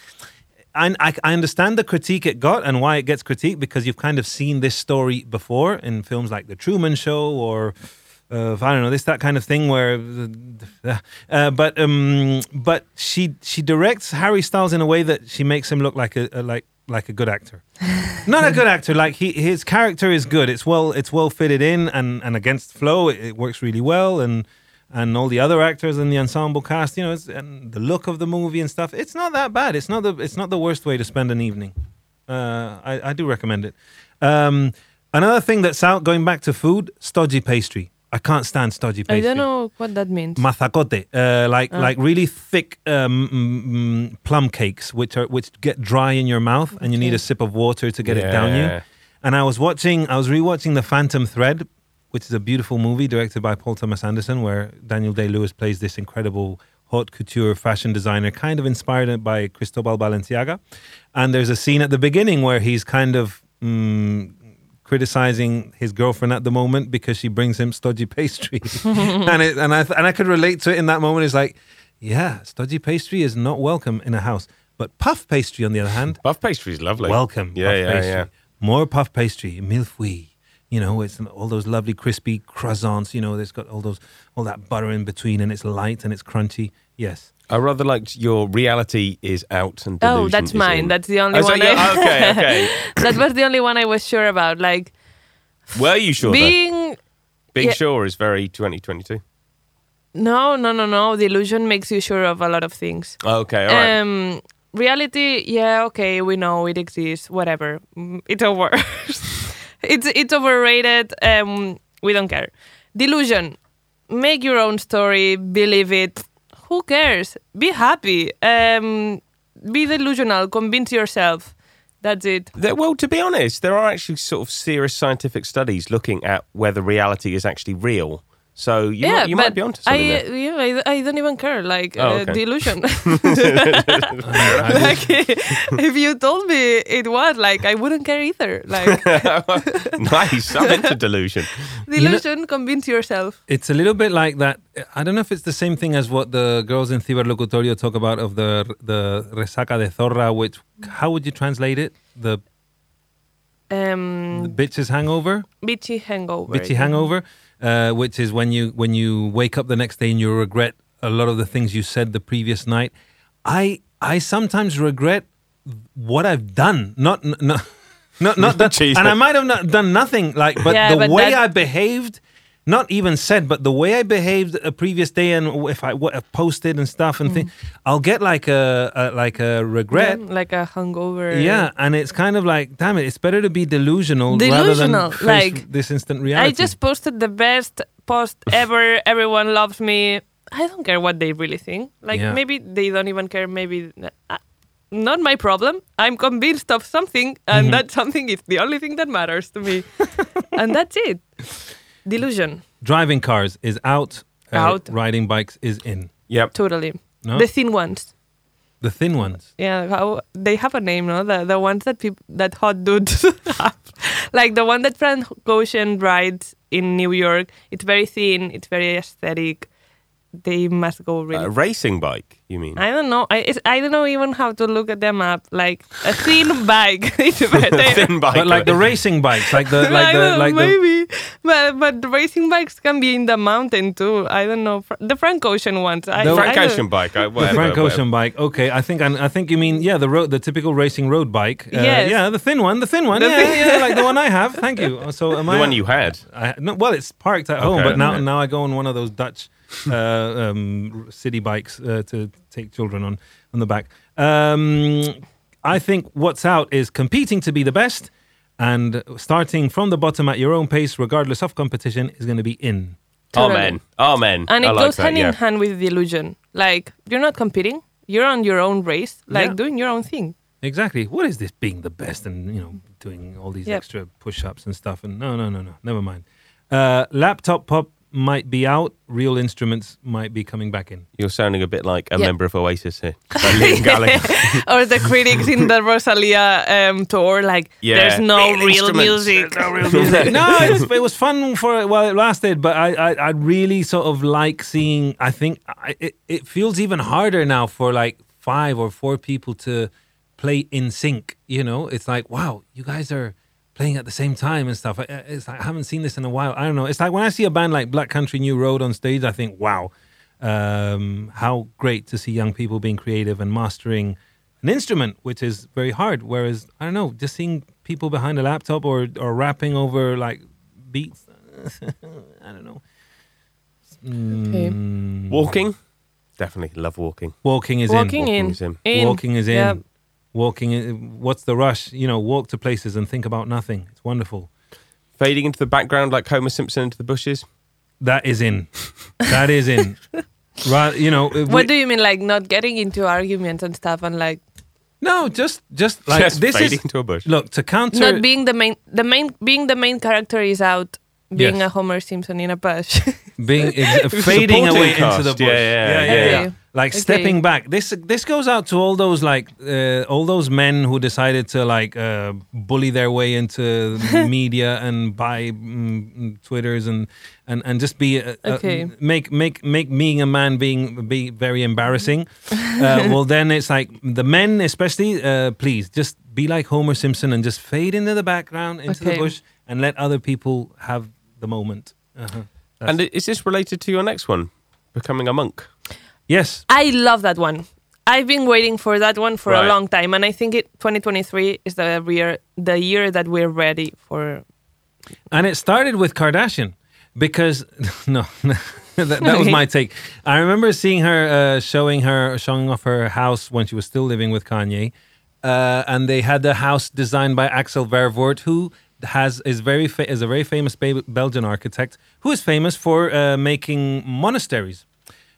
And I, I understand the critique it got and why it gets critiqued because you've kind of seen this story before in films like The Truman Show or uh, I don't know this that kind of thing where uh, but um but she she directs Harry Styles in a way that she makes him look like a, a like like a good actor. Not a good actor like he his character is good. It's well it's well fitted in and and against flow. It, it works really well and and all the other actors in the ensemble cast you know it's, and the look of the movie and stuff it's not that bad it's not the it's not the worst way to spend an evening uh, I, I do recommend it. Um, another thing that's out, going back to food, stodgy pastry. I can't stand stodgy pastry. I don't know what that means. Mazacote, uh, like like really thick um, mm, mm, plum cakes, which are which get dry in your mouth, and you need a sip of water to get it down you. Yeah. And I was watching, I was rewatching The Phantom Thread, which is a beautiful movie directed by Paul Thomas Anderson, where Daniel Day Lewis plays this incredible haute couture fashion designer, kind of inspired by Cristobal Balenciaga. And there's a scene at the beginning where he's kind of mm, criticizing his girlfriend at the moment because she brings him stodgy pastry, and it, and I and I could relate to it in that moment. It's like, yeah, stodgy pastry is not welcome in a house, but puff pastry on the other hand, puff pastry is lovely. welcome. Yeah, puff yeah, pastry. yeah. More puff pastry, mille-feuille. You know, it's all those lovely crispy croissants. You know, it's got all those all that butter in between, and it's light and it's crunchy. Yes. I rather liked your reality is out and Oh, that's is mine. in. That's the only Oh, so one. you- I, okay, okay. that was the only one I was sure about. Like Were you sure? though? being Being yeah. sure is very 2022. no, no, no, no. The illusion makes you sure of a lot of things. Okay, all right. Um, reality, yeah, okay, we know it exists. Whatever, Mm, it's over. it's it's overrated. Um, we don't care. Delusion, make your own story. Believe it. Who cares? Be happy. Um, be delusional. Convince yourself. That's it. There- well, to be honest, there are actually sort of serious scientific studies looking at whether reality is actually real. So you, yeah, might, you might be onto something I, there. Yeah, I, I don't even care. Like Oh, uh, okay. delusion. like if you told me it was like I wouldn't care either. Like nice. I'm into delusion. delusion, convince yourself. It's a little bit like that. I don't know if it's the same thing as what the girls in Ciberlocutorio talk about of the the resaca de zorra, which how would you translate it? The, the Um, bitches hangover, bitchy hangover. bitchy hangover, uh, which is when you when you wake up the next day and you regret a lot of the things you said the previous night. I I sometimes regret what I've done, not not not not that, Jesus. and I might have not done nothing like, but Yeah, the but way that- I behaved. Not even said, but the way I behaved a previous day, and if I what I posted and stuff, and thing, I'll get like a, a like a regret. Yeah, like a hangover. Yeah, and it's kind of like, damn it, it's better to be delusional, rather than like, this instant reality. I just posted the best post ever. Everyone loves me. I don't care what they really think. Like Yeah. maybe they don't even care. Maybe uh, not my problem. I'm convinced of something, and Mm-hmm. that something is the only thing that matters to me, and that's it. Delusion, driving cars is out. uh, Out. Riding bikes is in. Yep. totally. No, The thin ones. the thin ones. Yeah, how they have a name, no? The the ones that people that hot dudes have, like the one that Frank Ocean rides in New York. It's very thin. It's very aesthetic. They must go really. A racing bike, you mean? I don't know. I it's, I don't know even how to look at them up. Like a thin bike. it's better. Thin bike. But like the racing bikes, like the I like the don't know, like the maybe, but but the racing bikes can be in the mountain too. I don't know the Frank Ocean ones. I, The Frank I Ocean bike. I, the whatever, Frank whatever. Ocean bike. Okay, I think I, I think you mean yeah the road the typical racing road bike. Uh, Yes. Yeah, the thin one, the thin one. The yeah, thin- yeah, like the one I have. Thank you. So am The I? one you had. I, no, well, it's parked at home, but now Okay. now I go on one of those Dutch um, city bikes uh, to take children on on the back. Um, I think what's out is competing to be the best, and starting from the bottom at your own pace, regardless of competition, is going to be in. Totally. Amen. Amen. and I it like goes that, hand yeah. in hand with the illusion. Like you're not competing; you're on your own race, like Yeah. doing your own thing. Exactly. What is this being the best and you know doing all these Yep. extra push-ups and stuff? And no, no, no, no. Never mind. Uh, laptop pop might be out. Real instruments might be coming back in. You're sounding a bit like a Yeah. member of Oasis here. Like Liam Gallagher. or the critics in the Rosalia um, tour, like Yeah. there's no Real real, instruments. music. no, it was, it was fun for while it lasted, but I, I, I really sort of like seeing. I think I, it, it feels even harder now for like five or four people to play in sync. You know, it's like wow, you guys are playing at the same time and stuff. I, I- it's like, I haven't seen this in a while. I don't know. It's like when I see a band like Black Country New Road on stage, I think wow, um, how great to see young people being creative and mastering an instrument, which is very hard. Whereas I don't know, just seeing people behind a laptop or or rapping over like beats, I don't know. Okay. Mm, walking? Definitely love walking. walking is Walking in. in. Walking's in. in. Walking is in. Yeah. Walking. Uh, what's the rush? You know, walk to places and think about nothing. It's wonderful. Fading into the background like Homer Simpson into the bushes. That is in. that is in. Right. You know. Uh, we- What do you mean, like not getting into arguments and stuff, and like no, just just like Just this fading is into a bush. look to counter. not being the main, the main, being the main character is out, being Yes. a Homer Simpson in a bush. being ex- fading Supporting away into the bush. Yeah, yeah, yeah, yeah. yeah. Like Okay. stepping back. This this goes out to all those like uh, all those men who decided to like uh, bully their way into media and buy mm, Twitters and and and just be uh, uh, Okay. make make make being a man being be very embarrassing. uh, well, then it's like the men, especially, uh, please just be like Homer Simpson and just fade into the background into the bush and let other people have the moment. Uh-huh. And is this related to your next one? Becoming a monk. Yes, I love that one. I've been waiting for that one for Right. a long time, and I think it 2023 is the year the year that we're ready for. And it started with Kardashian because no, that, that was my take. I remember seeing her uh, showing her showing off her house when she was still living with Kanye, uh, and they had the house designed by Axel Vervoordt, who has is very fa- is a very famous Be- Belgian architect who is famous for uh, making monasteries.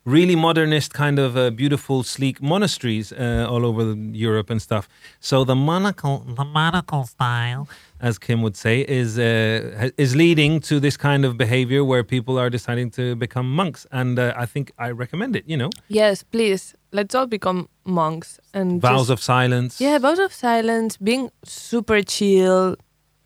Really modernist, kind of uh, beautiful, sleek monasteries uh, all over Europe and stuff. So the monacal, the monacal style, as Kim would say, is uh, is leading to this kind of behavior where people are deciding to become monks, and uh, I think I recommend it. You know, Yes, please, let's all become monks and vows just- of silence. yeah, vows of silence, being super chill,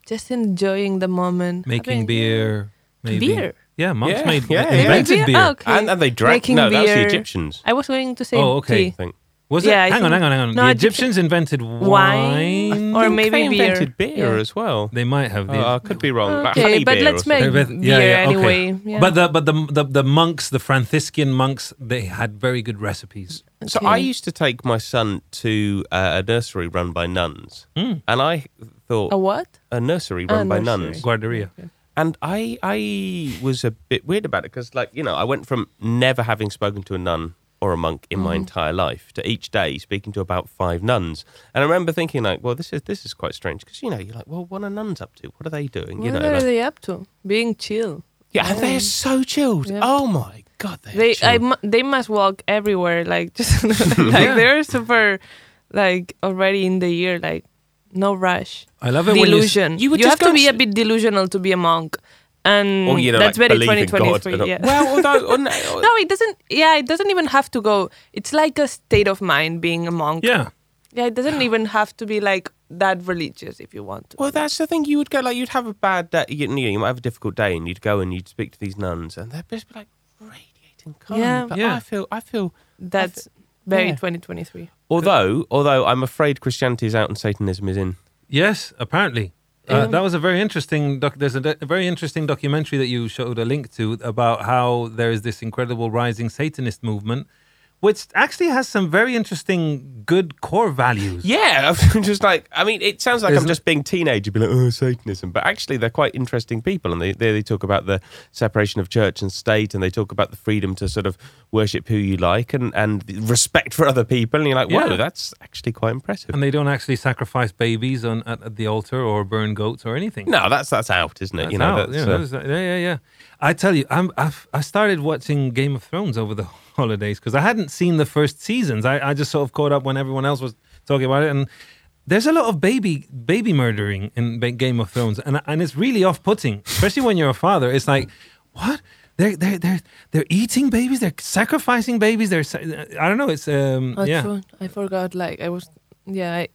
just enjoying the moment, making having- beer, maybe. Beer? Yeah, monks Yeah, made yeah, yeah. invented Beer? beer. Oh, okay. And, and they drank. Making no, that was the. Egyptians. I was going to say Oh, okay. I tea. think. Was Yeah, I it? Hang on, hang on, hang on. No, the Egyptian- Egyptians invented wine, wine. or maybe they beer. invented beer Yeah. as well. They might have. Oh, I could be wrong. Like Okay, honey but beer let's or make something. beer okay. anyway. Yeah. But the but the, the the monks, the Franciscan monks, they had very good recipes. So I used to take my son to uh, a nursery run by nuns, Hmm. and I thought a what? a nursery A run by nursery. nuns, Guarderia. And I I was a bit weird about it because like you know I went from never having spoken to a nun or a monk in Mm-hmm. my entire life to each day speaking to about five nuns, and I remember thinking like, well, this is this is quite strange because you know you're like, well, what are nuns up to? What are they doing? What you know, are like- they up to? Being chill. yeah, and they're so chilled. Yeah. Oh my god, They I they must walk everywhere like just like they're super like already in the year like no rush. I love it when you s- Delusion. you just have to be a bit delusional to be a monk. And Or, you know, that's like, very believe in God 2023. yeah. Well, although uh, no, it doesn't. Yeah, it doesn't even have to go. It's like a state of mind being a monk. Yeah. Yeah, it doesn't even have to be like that religious if you want to. Well, that's the thing. You would go like you'd have a bad day. You, know, you might have a difficult day, and you'd go and you'd speak to these nuns, and they'd just be like radiating calm. Yeah. But Yeah. I feel, I feel. That's very yeah. 2023. Although, although I'm afraid Christianity is out and Satanism is in. Yes, apparently. Uh, that was a very interesting. Doc- there's a, do- a very interesting documentary that you showed a link to about how there is this incredible rising Satanist movement, which actually has some very interesting, good core values. Yeah, I'm just like I mean, it sounds like Isn't I'm just being teenage, you'd be like, oh, Satanism. But actually, they're quite interesting people, and they, they they talk about the separation of church and state, and they talk about the freedom to sort of worship who you like, and and respect for other people. And you're like, whoa, Yeah. that's actually quite impressive. And they don't actually sacrifice babies on at, at the altar or burn goats or anything. no, that's that's out, isn't it? That's you know, out, that's, yeah, uh, that's- yeah, yeah, yeah. I tell you, I'm, I've, I started watching Game of Thrones over the holidays because I hadn't seen the first seasons. I, I just sort of caught up when everyone else was talking about it, and there's a lot of baby baby murdering in Game of Thrones, and and it's really off putting, especially when you're a father. It's like, what? They're they're they're they're eating babies. They're sacrificing babies. They're I don't know. It's um Oh, yeah. true. I forgot. Like I was. Yeah, I,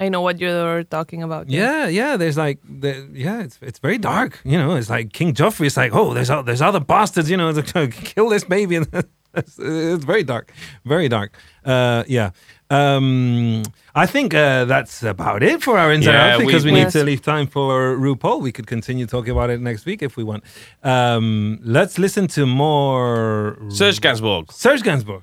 I know what you're talking about. Yeah, yeah. There's like, the, yeah, it's it's very dark. You know, it's like King Joffrey. It's like, oh, there's o- there's other bastards. You know, to kill this baby. And it's, it's very dark, very dark. Uh, yeah. Um, I think uh, that's about it for our inside Yeah, out we- because we, we- need to leave time for RuPaul. We could continue talking about it next week if we want. Um, let's listen to more Serge Gainsbourg. Serge Gainsbourg.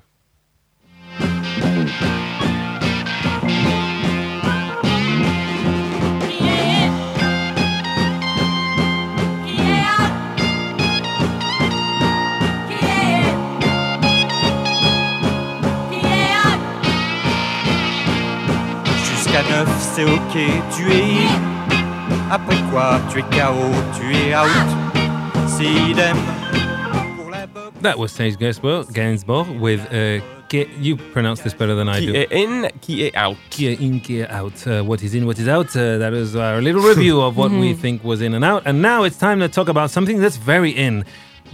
C'est ok, tu es in. Après quoi, tu es KO, tu es out. C'est idem pour la boxe. That was Serge Gainsbourg, Gainsbourg with uh, Ki- you pronounce this better than I Qui do. est in, qui est out. Kia in, Kia out. Uh, what is in, what is out. Uh, that was our little review of what we think was in and out. And now it's time to talk about something that's very in.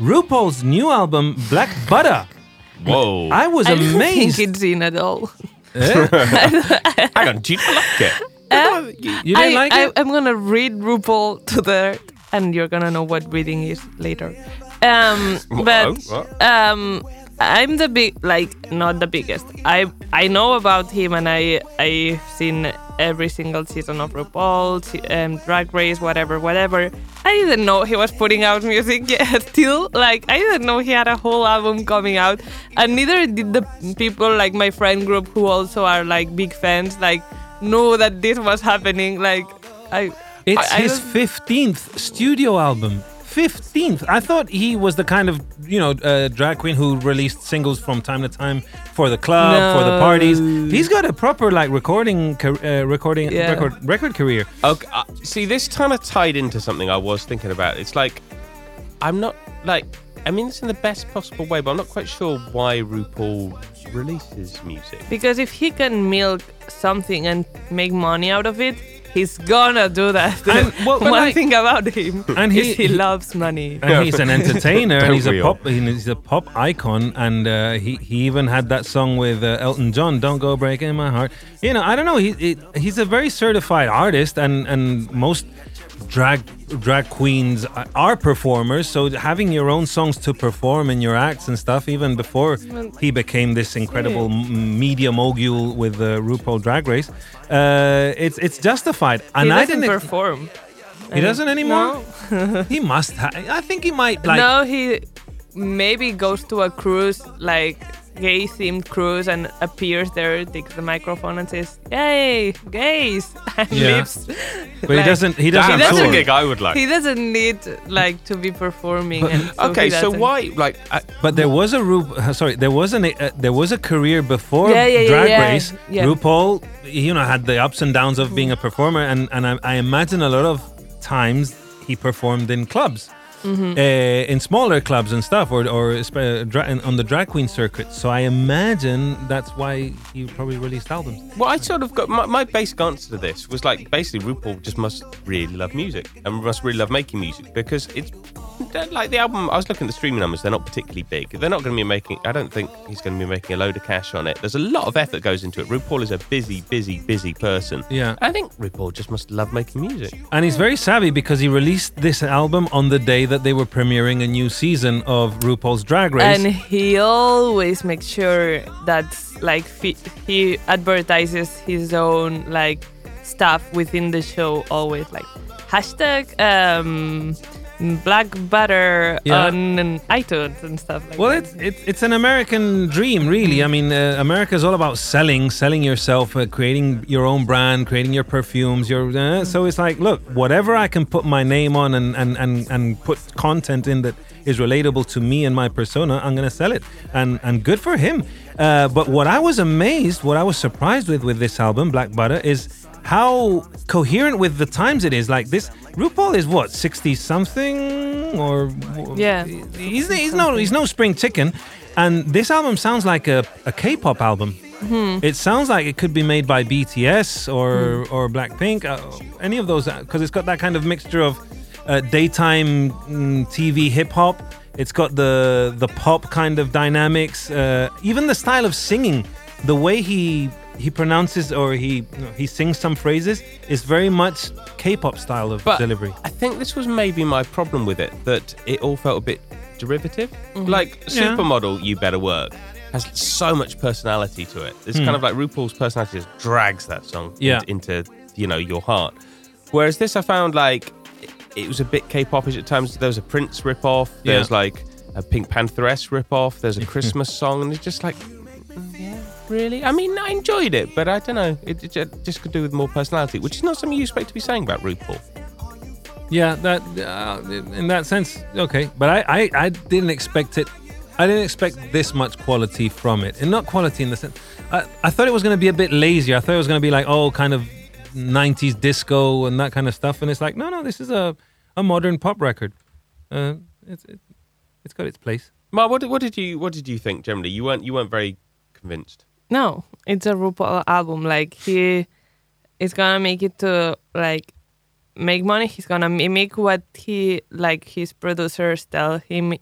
RuPaul's new album, Black Butter. Whoa. I was I don't amazed. think it's in at all. Eh? Hang on, do you not like it? You didn't I, like I, it? I'm gonna read RuPaul to the and you're gonna know what reading is later. Um, but um, I'm the big like not the biggest. I I know about him and I I've seen every single season of RuPaul, um, Drag Race, whatever, whatever. I didn't know he was putting out music yet. Still, like I didn't know he had a whole album coming out, and neither did the people like my friend group who also are like big fans. Like know that this was happening. Like I. It's I- I his don't- 15th studio album. 15th. I thought he was the kind of, you know, uh, drag queen who released singles from time to time for the club, for the parties. He's got a proper like recording uh, recording Yeah. record record career. Okay, uh, see, this kind of tied into something I was thinking about. It's like, I'm not like, I mean, it's in the best possible way, but I'm not quite sure why RuPaul releases music. Because if he can milk something and make money out of it, he's gonna do that. And, well, but One like- thing about him And he- is he, he- loves money. and he's an entertainer and he's a pop he's a pop icon and uh, he he even had that song with uh, Elton John don't go breaking my heart you know I don't know he, he he's a very certified artist and and most drag drag queens are performers so having your own songs to perform in your acts and stuff even before he became this incredible media mogul with uh, RuPaul Drag Race uh, it's it's justified and he I doesn't didn't perform. he doesn't anymore No. he must ha- I think he might like no, he maybe goes to a cruise, like gay themed cruise, and appears there, takes the microphone and says, "Yay, gays!" and Yeah. leaves. But he doesn't. He doesn't. Damn, that's a gig I would like. He doesn't need like to be performing. and so okay, he so why, like, I, But there was a Ru- sorry, there was an uh, there was a career before Yeah, yeah, yeah, Drag yeah, Race. yeah. RuPaul, you know, had the ups and downs of being a performer, and and I, I imagine a lot of times he performed in clubs. Mm-hmm. Uh, in smaller clubs and stuff, or or on the drag queen circuit. So I imagine that's why he probably released albums. well, I sort of got my, my basic answer to this was like basically RuPaul just must really love music and must really love making music because it's like the album. I was looking at the streaming numbers; they're not particularly big. They're not going to be making. I don't think he's going to be making a load of cash on it. There's a lot of effort goes into it. RuPaul is a busy, busy, busy person. Yeah. I think RuPaul just must love making music. And he's very savvy because he released this album on the day that they were premiering a new season of RuPaul's Drag Race. and he always makes sure that like he advertises his own like stuff within the show always like hashtag um Black Butter Yeah. on iTunes and stuff like Well, that. it's it's it's an American dream, really. I mean, uh, America is all about selling, selling yourself, uh, creating your own brand, creating your perfumes. Your uh, so it's like, look, whatever I can put my name on and and and and put content in that is relatable to me and my persona, I'm gonna sell it, and and good for him. Uh, but what I was amazed, what I was surprised with with this album, Black Butter, is how coherent with the times it is. Like this, RuPaul is what sixty something or Yeah. He's, he's no he's no spring chicken, and this album sounds like a, a K-pop album. It sounds like it could be made by BTS or or Blackpink, uh, any of those, because it's got that kind of mixture of uh, daytime mm, TV hip hop. It's got the the pop kind of dynamics, uh, even the style of singing, the way he he pronounces or he he sings some phrases is very much K-pop style of But delivery. I think this was maybe my problem with it that it all felt a bit derivative. Mm-hmm. Like Yeah. Supermodel, You Better Work has so much personality to it. It's kind of like RuPaul's personality just drags that song Hmm. Yeah. into, into you know your heart. Whereas this, I found like it- it was a bit K-popish at times. There was a Prince rip-off. There's Yeah. like a Pink Pantheress rip-off. There's a Christmas song, and it's just like. Yeah, really. I mean, I enjoyed it, but I don't know. It, it ju- just could do with more personality, which is not something you expect to be saying about RuPaul. Yeah, that uh, in that sense, okay. But I, I, I didn't expect it. I didn't expect this much quality from it, and not quality in the sense. I, I thought it was going to be a bit lazier. I thought it was going to be like oh, kind of '90s disco and that kind of stuff. And it's like no, no, this is a a modern pop record. Uh, it's it, it's got its place. Ma, what, did- what did you what did you think generally? You weren't you weren't very convinced. No, it's a RuPaul album. Like he is gonna make it to like make money. He's gonna mimic what he like his producers tell him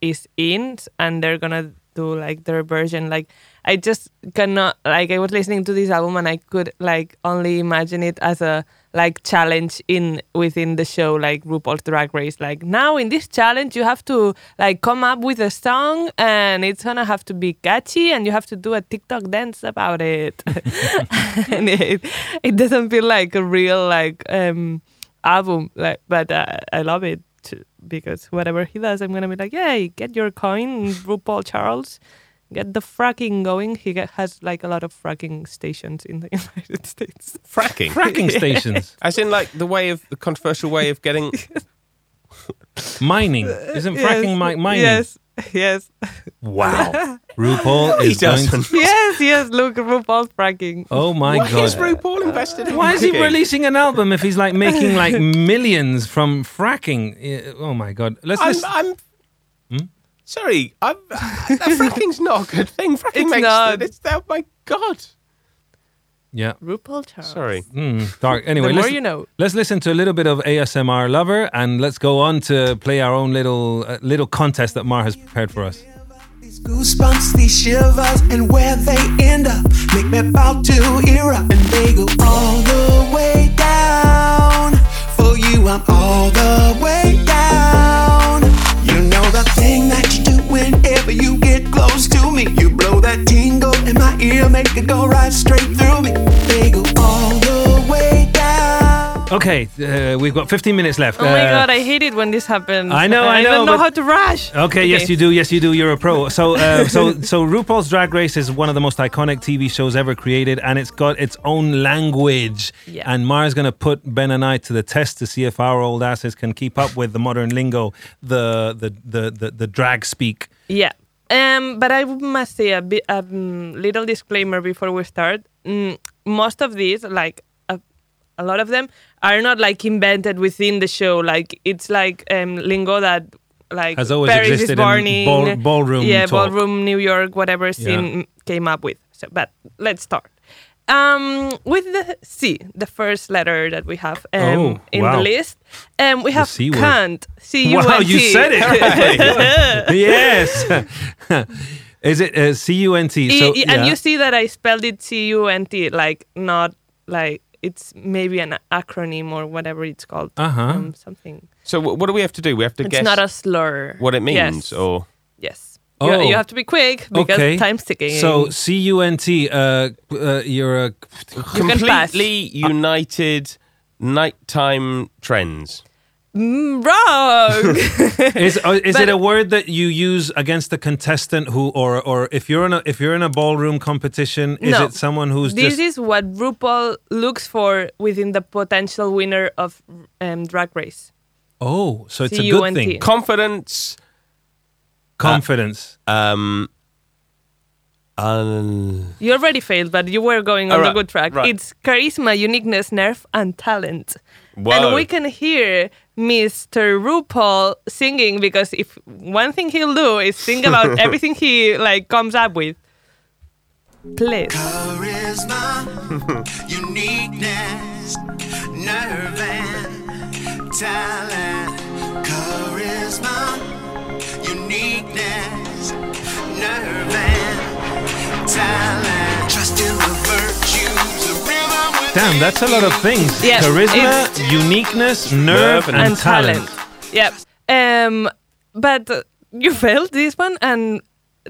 is in, and they're gonna do like their version. Like I just cannot like I was listening to this album and I could like only imagine it as a like challenge in within the show like RuPaul's Drag Race. Like now in this challenge you have to like come up with a song and it's gonna have to be catchy and you have to do a TikTok dance about it. and it, it doesn't feel like a real like um album like but uh, I love it because whatever he does I'm gonna be like yay get your coin RuPaul Charles get the fracking going he get, has like a lot of fracking stations in the United States Fracking, Fracking stations, as in like the way of the controversial way of getting. mining isn't fracking mi- mining? yes yes Wow, RuPaul He is going. doesn't. yes yes look RuPaul's fracking Oh my Why god! is RuPaul invested in? Why is he fracking? releasing an album if he's like making like millions from fracking? Oh my god! Let's I'm. listen. I'm Hmm? Sorry, I'm, fracking's not a good thing. Fracking It's makes not. it's oh my god. Yeah. RuPaul Charles Sorry. Mm, dark. Anyway, the more let's, you know let's listen to a little bit of ASMR Lover and let's go on to play our own little uh, little contest that Mar has prepared for us. These goosebumps, these shivers, and where they end up make me about to erupt. And they go all the way down. For you, I'm all the way down. You know the thing that you do whenever you get close to me. You blow that tingle in my ear, make it go right straight through me. They go all the way down. Okay, uh, we've got 15 minutes left. oh my Uh, god I hate it when this happens I know, I I know, don't know but- how to rush Okay, yes, you do. Yes, you do. You're a pro. So, uh, so, so RuPaul's Drag Race is one of the most iconic TV shows ever created, and it's got its own language. Yeah. And Mara's going to put Ben and I to the test to see if our old asses can keep up with the modern lingo, the the the the, the drag speak. Yeah. Um, but I must say a bit, a um, little disclaimer before we start. Mm, most of these, like a, a lot of them, are not like invented within the show. Like it's like um, lingo that like Has always Paris existed is in born in ball- ballroom yeah, talk. ballroom, New York, whatever scene came up with. So, but let's start. Um, with the C, the first letter that we have um, Oh, in wow. the list, um, we have C word. can't. C U N T. Wow, you said it. right. yes. is it uh, C U N T? So, e- and you see that I spelled it C U N T, like not like it's maybe an acronym or whatever it's called. Uh-huh. Um, something. So wh- what do we have to do? We have to It's guess not a slur. what it means, Yes. or yes. Oh. You, you have to be quick because okay. time's ticking. So C U N T. Uh, uh, you're a. You completely united nighttime trends. Mm, wrong. Is uh, is But- it a word that you use against a contestant who, or or if you're in a if you're in a ballroom competition, is No. it someone who's this just is what RuPaul looks for within the potential winner of um, Drag Race. oh, so it's a C-U-N-T. good thing. Confidence. Confidence. Um. un- You already failed, but you were going on All the right, good track. right. It's charisma, uniqueness, nerve, and talent. Whoa. And we can hear Mr. RuPaul singing because if one thing he'll do is think about everything he like comes up with. Please. Charisma, uniqueness, nerve and talent. Charisma, uniqueness, nerve and talent. Trust in the virtues, the rhythm Damn, that's a lot of things. Yeah, Charisma, uniqueness, nerve, and, and talent. Yep. Um, but uh, you failed this one, and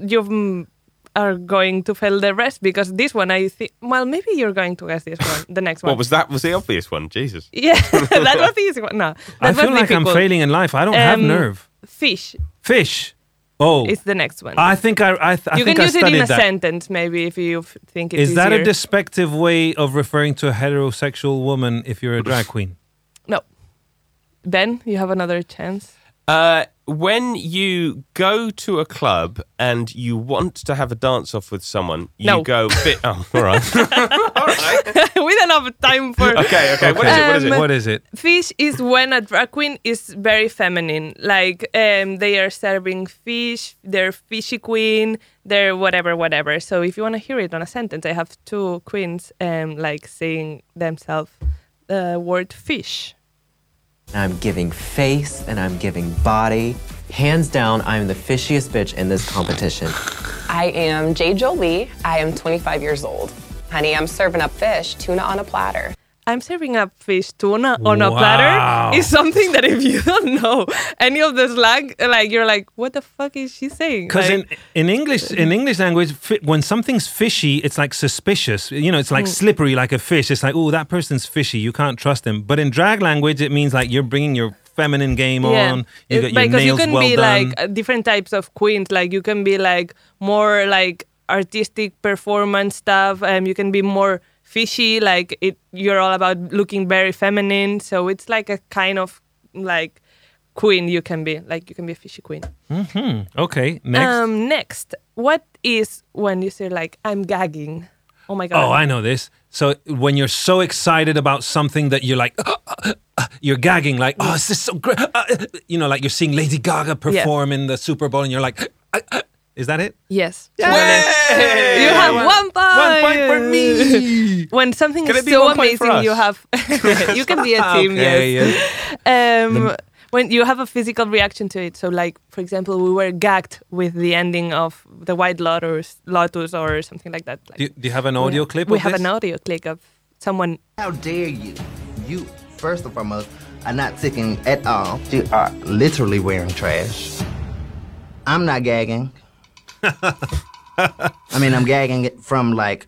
you are going to fail the rest because this one, I think. Well, maybe you're going to guess this one, the next one. What was that? Was the obvious one? Jesus. Yeah, that was the easy one. No, that I was feel like I'm failing in life. I don't have Um, nerve. Fish Fish. Oh, is the next one. I think I I, th- I you think can I use it in a that. sentence, maybe if you f- think it's Is that a easier. despective way of referring to a heterosexual woman if you're a drag queen? no. Ben, you have another chance. Uh, when you go to a club and you want to have a dance off with someone, you No. go bit. Oh, all right. we don't have time for. okay, okay. What is it? What is it? Um, What is it? Fish is when a drag queen is very feminine. Like um, they are serving fish, they're fishy queen, they're whatever, whatever. So if you want to hear it on a sentence, I have two queens um, like saying themselves the word fish. I'm giving face and I'm giving body. Hands down, I'm the fishiest bitch in this competition. I am Jade Jolie. I am 25 years old. Honey, I'm serving up fish, tuna on a platter. I'm serving up fish tuna on a platter is something that if you don't know any of the slang, like you're like, what the fuck is she saying? Because Like, in, in English in English language, when something's fishy, it's like suspicious. You know, it's like slippery, like a fish. It's like, oh, that person's fishy. You can't trust them. But in drag language, it means like you're bringing your feminine game on. You got your because nails you can well be done. like uh, different types of queens. Like you can be like more like artistic performance stuff. Um, you can be more fishy. Like it, you're all about looking very feminine. So it's like a kind of like queen you can be. Like you can be a fishy queen. okay, next. Um, next, what is when you say like I'm gagging? Oh my god. Oh, I know this. So when you're so excited about something that you're like, you're gagging, like, oh, is this so great? you know, like you're seeing Lady Gaga perform in the Super Bowl, and you're like, is that it? Yes. Yay! You have one point. One point for me. When something Can is so one point for amazing, you have. you can be a team. Okay, yes. Um, when you have a physical reaction to it, so like for example, we were gagged with the ending of the White Lotus, Lotus, or something like that. Like, Do, do you have an audio clip? We of have this? an audio clip of someone. How dare you? You, first and foremost, are not ticking at all. You are literally wearing trash. I'm not gagging. I mean, I'm gagging it from like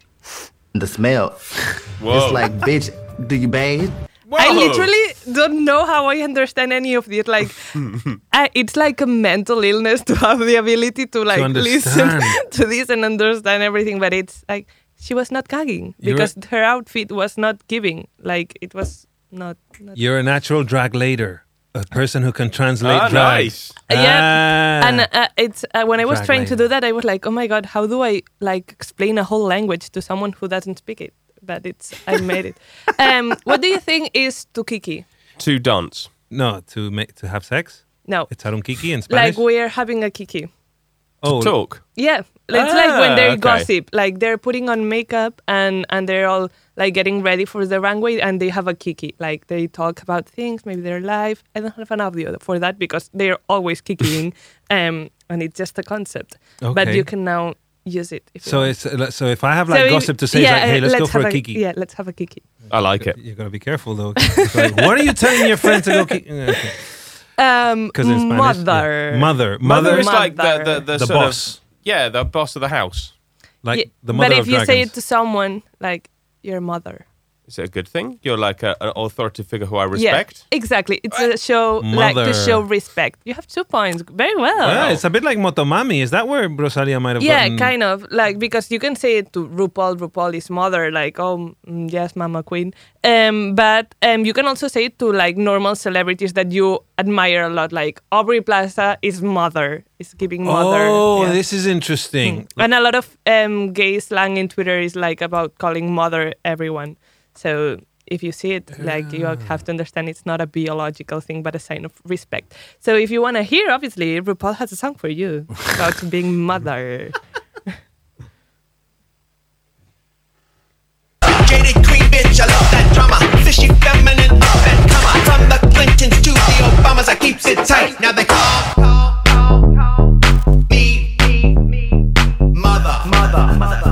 the smell. Whoa. It's like, bitch, do you bathe? I literally don't know how I understand any of this. Like, I, uh, it's like a mental illness to have the ability to like listen to this and understand everything. But it's like she was not gagging You're- because her outfit was not giving. Like it was not. not You're a natural drag later, a person who can translate Ah, drag. nice. Yeah, Ah. and uh, it's uh, when I was Drag trying to do that, I was like, oh my god, how do I like explain a whole language to someone who doesn't speak it? But it's I made it. Um, what do you think is to kiki? To dance. no, to make to have sex. No, It's harunkiki in Spanish. like we're having a kiki. Oh, Talk. Yeah, it's like when Ah, they okay. gossip, like they're putting on makeup and and they're all like getting ready for the runway and they have a kiki. Like they talk about things, maybe their life. I don't have an audio for that because they're always kicking, um, and it's just a concept. Okay. But you can now use it. If So it's uh, so if I have like So if- gossip to say, yeah, like, hey, uh, let's, go for have a kiki. Yeah, let's have a kiki. I like it. You're gonna be careful though. It's like, what are you telling your friends to go kiki? Um, Because in Spanish, mother. yeah. mother, Mother mother, is like the the, the, the sort of- boss, yeah, the boss of the house. like Yeah, the mother but of if you say it to someone like your mother, Is it a good thing? You're like a, an authoritative figure who I respect. Yeah, exactly. It's a show like to show respect. You have two points. Very well. Yeah, it's a bit like Motomami. Is that where Rosalia might have been? Yeah, gotten? kind of like because you can say it to RuPaul. RuPaul is mother, like oh mm, yes, Mama Queen. Um, but um, you can also say it to like normal celebrities that you admire a lot, like Aubrey Plaza is mother, is giving mother. Oh, yeah. this is interesting. and a lot of um, gay slang in Twitter is like about calling mother everyone. So if you see it, like you have to ah. understand it's not a biological thing, but a sign of respect. So if you want to hear, obviously, RuPaul has a song for you about being mother. Jaded queen bitch, I love that drama. Fishy feminine up and comer. From the Clintons to the Obamas, I keeps it tight. Now they call me mother. Mother. Wh-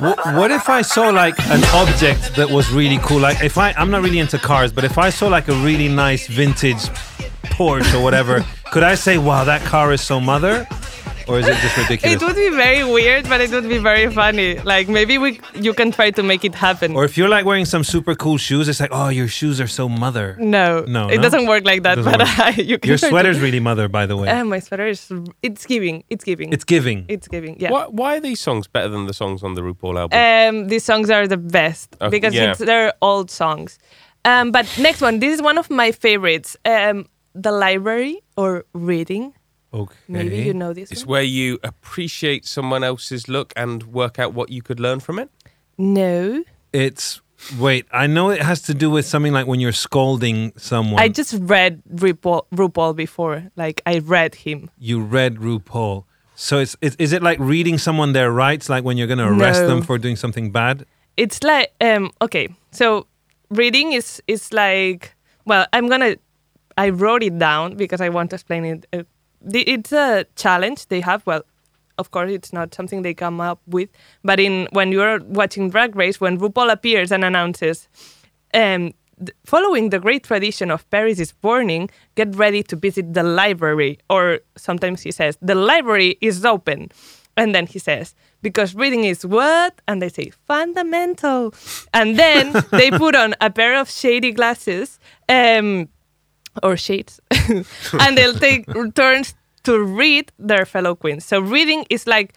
what if I saw like an object that was really cool? Like if I, I'm not really into cars, but if I saw like a really nice vintage Porsche or whatever, could I say, "Wow, that car is so mother"? Or is it just ridiculous? It would be very weird, but it would be very funny. Like maybe we, you can try to make it happen. Or if you're like wearing some super cool shoes, it's like, "Oh, your shoes are so mother." no, No, it no? doesn't work like that. But work. you can Your try to- sweater's really mother, by the way. Uh, my sweater is. It's giving. It's giving. it's giving. It's giving. Yeah. Why, why are these songs better than the songs on the RuPaul album? Um, these songs are the best because yeah. it's, they're old songs. Um, but next one, this is one of my favorites. Um, the library or reading. Okay. Maybe you know this. it's one? where you appreciate someone else's look and work out what you could learn from it. No, It's wait. I know it has to do with something like when you're scolding someone. I just read RuPaul, RuPaul before. Like I read him. you read RuPaul. So it's, it's is it like reading someone their rights, like when you're going to arrest them for doing something bad? It's like um, okay. So reading is is like well, I'm gonna. I wrote it down because I want to explain it. Uh, it's a challenge they have. Well, of course, it's not something they come up with. But in when you're watching Drag Race, when RuPaul appears and announces, um, following the great tradition of Paris is burning, get ready to visit the library. Or sometimes he says, the library is open. And then he says, because reading is what? And they say, fundamental. And then they put on a pair of shady glasses um, or shades, and they'll take turns to read their fellow queens. So reading is like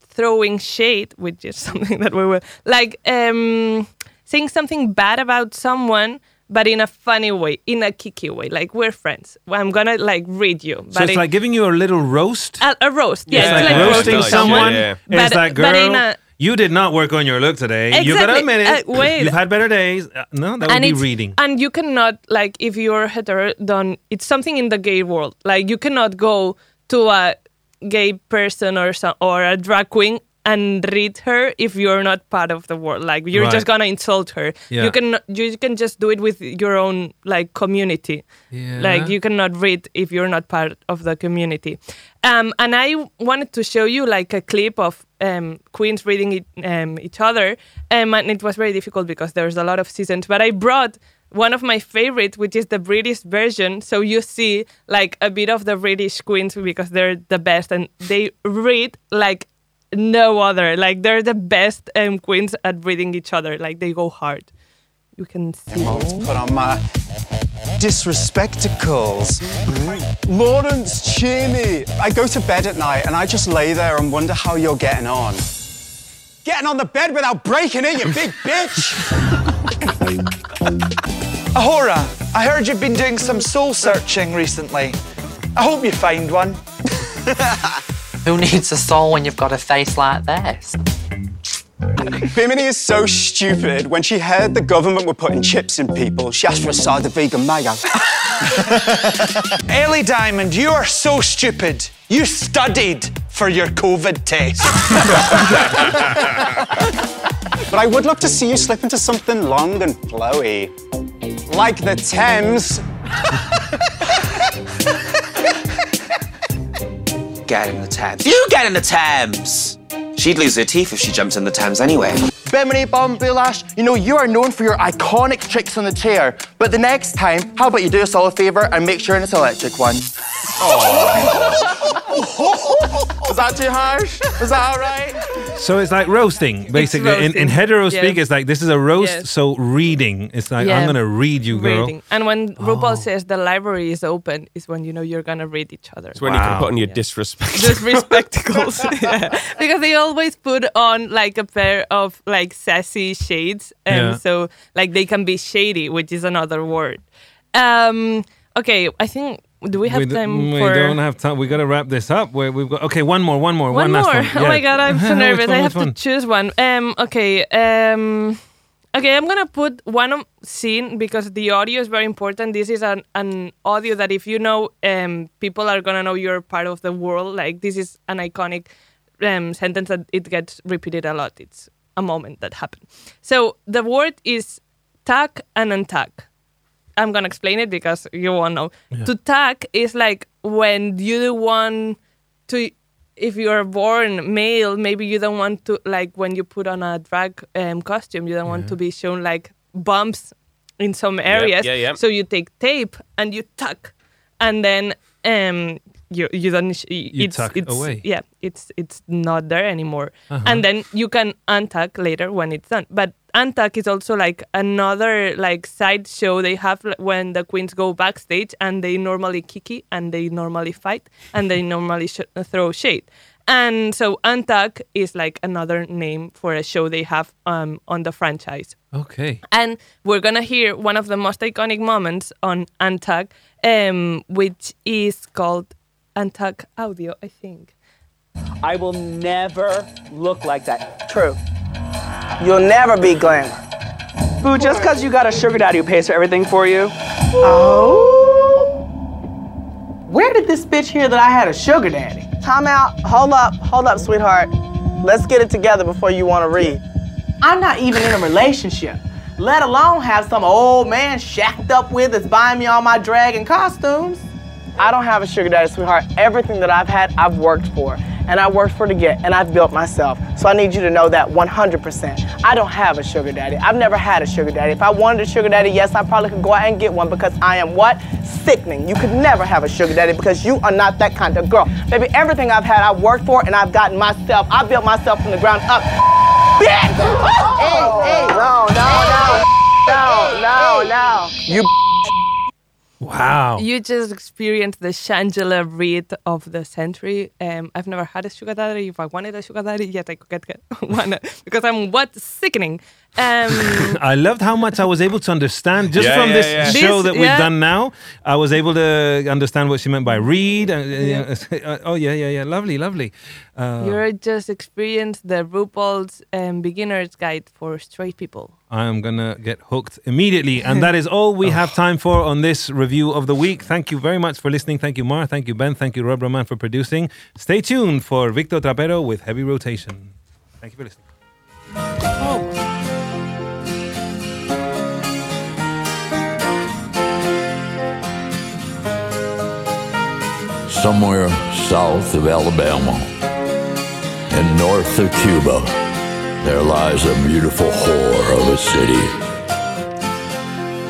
throwing shade, which is something that we will like um, saying something bad about someone, but in a funny way, in a kicky way. Like we're friends. I'm gonna like read you, but So it's in- like giving you a little roast. a, a roast. Yeah, it's it's like, like roasting roasting someone. yeah, yeah. It's But- like, but girl, in a- you did not work on your look today. You gotta admit it. Uh, wait. You've had better days. Uh, no, that would and be reading. And you cannot like if you're hetero, then it's something in the gay world. Like you cannot go to a gay person or some, or a drag queen and read her if you're not part of the world. Like you're Right. just gonna insult her. Yeah. You can you can just do it with your own like community. yeah. Like you cannot read if you're not part of the community. Um, and I wanted to show you like a clip of um, queens reading it, um, each other, um, and it was very difficult because there's a lot of seasons. But I brought one of my favorites, which is the British version. So you see like a bit of the British queens because they're the best, and they read like no other. Like they're the best um, queens at reading each other. Like they go hard. You can see. Put on my disrespectacles. Lawrence Chaney. I go to bed at night and I just lay there and wonder how you're getting on. Getting on the bed without breaking it, you big bitch! A'Whora, I heard you've been doing some soul searching recently. I hope you find one. Who needs a soul when you've got a face like this? Bimini is so stupid. When she heard the government were putting chips in people, she asked for a side of vegan mayo. Ellie Diamond, you are so stupid. You studied for your COVID test. But I would love to see you slip into something long and flowy. Like the Thames. Get in the Thames. You get in the Thames! She'd lose her teeth if she jumped in the Thames anyway. Bimini Bon Boulash, you know, you are known for your iconic tricks on the chair, but the next time, how about you do us all a favour and make sure it's an electric one? Oh. Was that too harsh? Was that all right? So it's like roasting, basically. In, in hetero yeah. speak, it's like this is a roast. Yes. So reading, it's like Yeah. I'm gonna read you, girl. Reading. And when RuPaul Oh. says the library is open, is when you know you're gonna read each other. It's when you can put on your disrespect. Just respectacles. yeah. Because they always put on like a pair of like sassy shades. And Yeah. so like they can be shady, which is another word. Um okay, I think do we have we, d- time we for don't have time. We got to wrap this up. Where we've got okay, one more, one more, one, last more? one. Oh my god, I'm so nervous. one, I have to choose one. Um okay, um Okay, I'm gonna put one scene because the audio is very important. This is an, an audio that if you know, um, people are gonna know you're part of the world. Like this is an iconic um, sentence that it gets repeated a lot. It's a moment that happened. So the word is tack and untack. I'm gonna explain it because you won't know. Yeah. To tack is like when you don't want to. If you are born male, maybe you don't want to like when you put on a drag um, costume, you don't want to be shown like bumps in some areas. yeah, yeah. So you take tape and you tuck, and then um you you don't sh- You it's, tuck it's, away. Yeah, it's it's not there anymore, Uh-huh. and then you can untuck later when it's done. But untuck is also like another like side show they have when the queens go backstage and they normally kiki and they normally fight and they normally sh- throw shade. And so Untuck is like another name for a show they have um, on the franchise. Okay. And we're gonna hear one of the most iconic moments on Untuck, um, which is called Untuck Audio, I think. I will never look like that. True. You'll never be glamour. Boo, just because you got a sugar daddy who pays for everything for you. Oh. Where did this bitch hear that I had a sugar daddy? Time out. Hold up. Hold up, sweetheart. Let's get it together before you want to read. I'm not even in a relationship, let alone have some old man shacked up with that's buying me all my dragon costumes. I don't have a sugar daddy, sweetheart. Everything that I've had, I've worked for. And I worked for to get, and I've built myself. So I need you to know that 100%. I don't have a sugar daddy. I've never had a sugar daddy. If I wanted a sugar daddy, yes, I probably could go out and get one because I am what? Sickening. You could never have a sugar daddy because you are not that kind of girl. Baby, everything I've had, I've worked for, and I've gotten myself. I built myself from the ground up. Bitch! Hey, hey! No, no, no. No, no, no. You Wow. You just experienced the Shangela read of the century. Um, I've never had a sugar daddy. If I wanted a sugar daddy, yet I could get, get one because I'm what sickening. Um, I loved how much I was able to understand just Yeah, from yeah, this yeah. show This- that we've yeah. done now. I was able to understand what she meant by read. And, uh, oh yeah, yeah, yeah. Lovely, lovely. Uh, You're just experienced the RuPaul's um, beginner's guide for straight people. I am gonna get hooked immediately, and that is all we have time for on this review of the week. Thank you very much for listening. Thank you, Mar. Thank you, Ben. Thank you, Rob Roman, for producing. Stay tuned for Victor Trapero with Heavy Rotation. Thank you for listening. Somewhere south of Alabama and north of Cuba, there lies a beautiful whore of a city.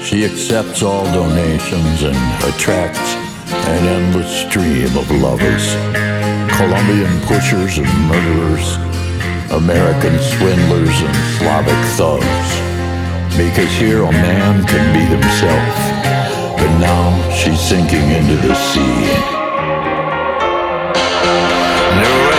She accepts all donations and attracts an endless stream of lovers, Colombian pushers and murderers, American swindlers and Slavic thugs. Because here a man can be himself, but now she's sinking into the sea. New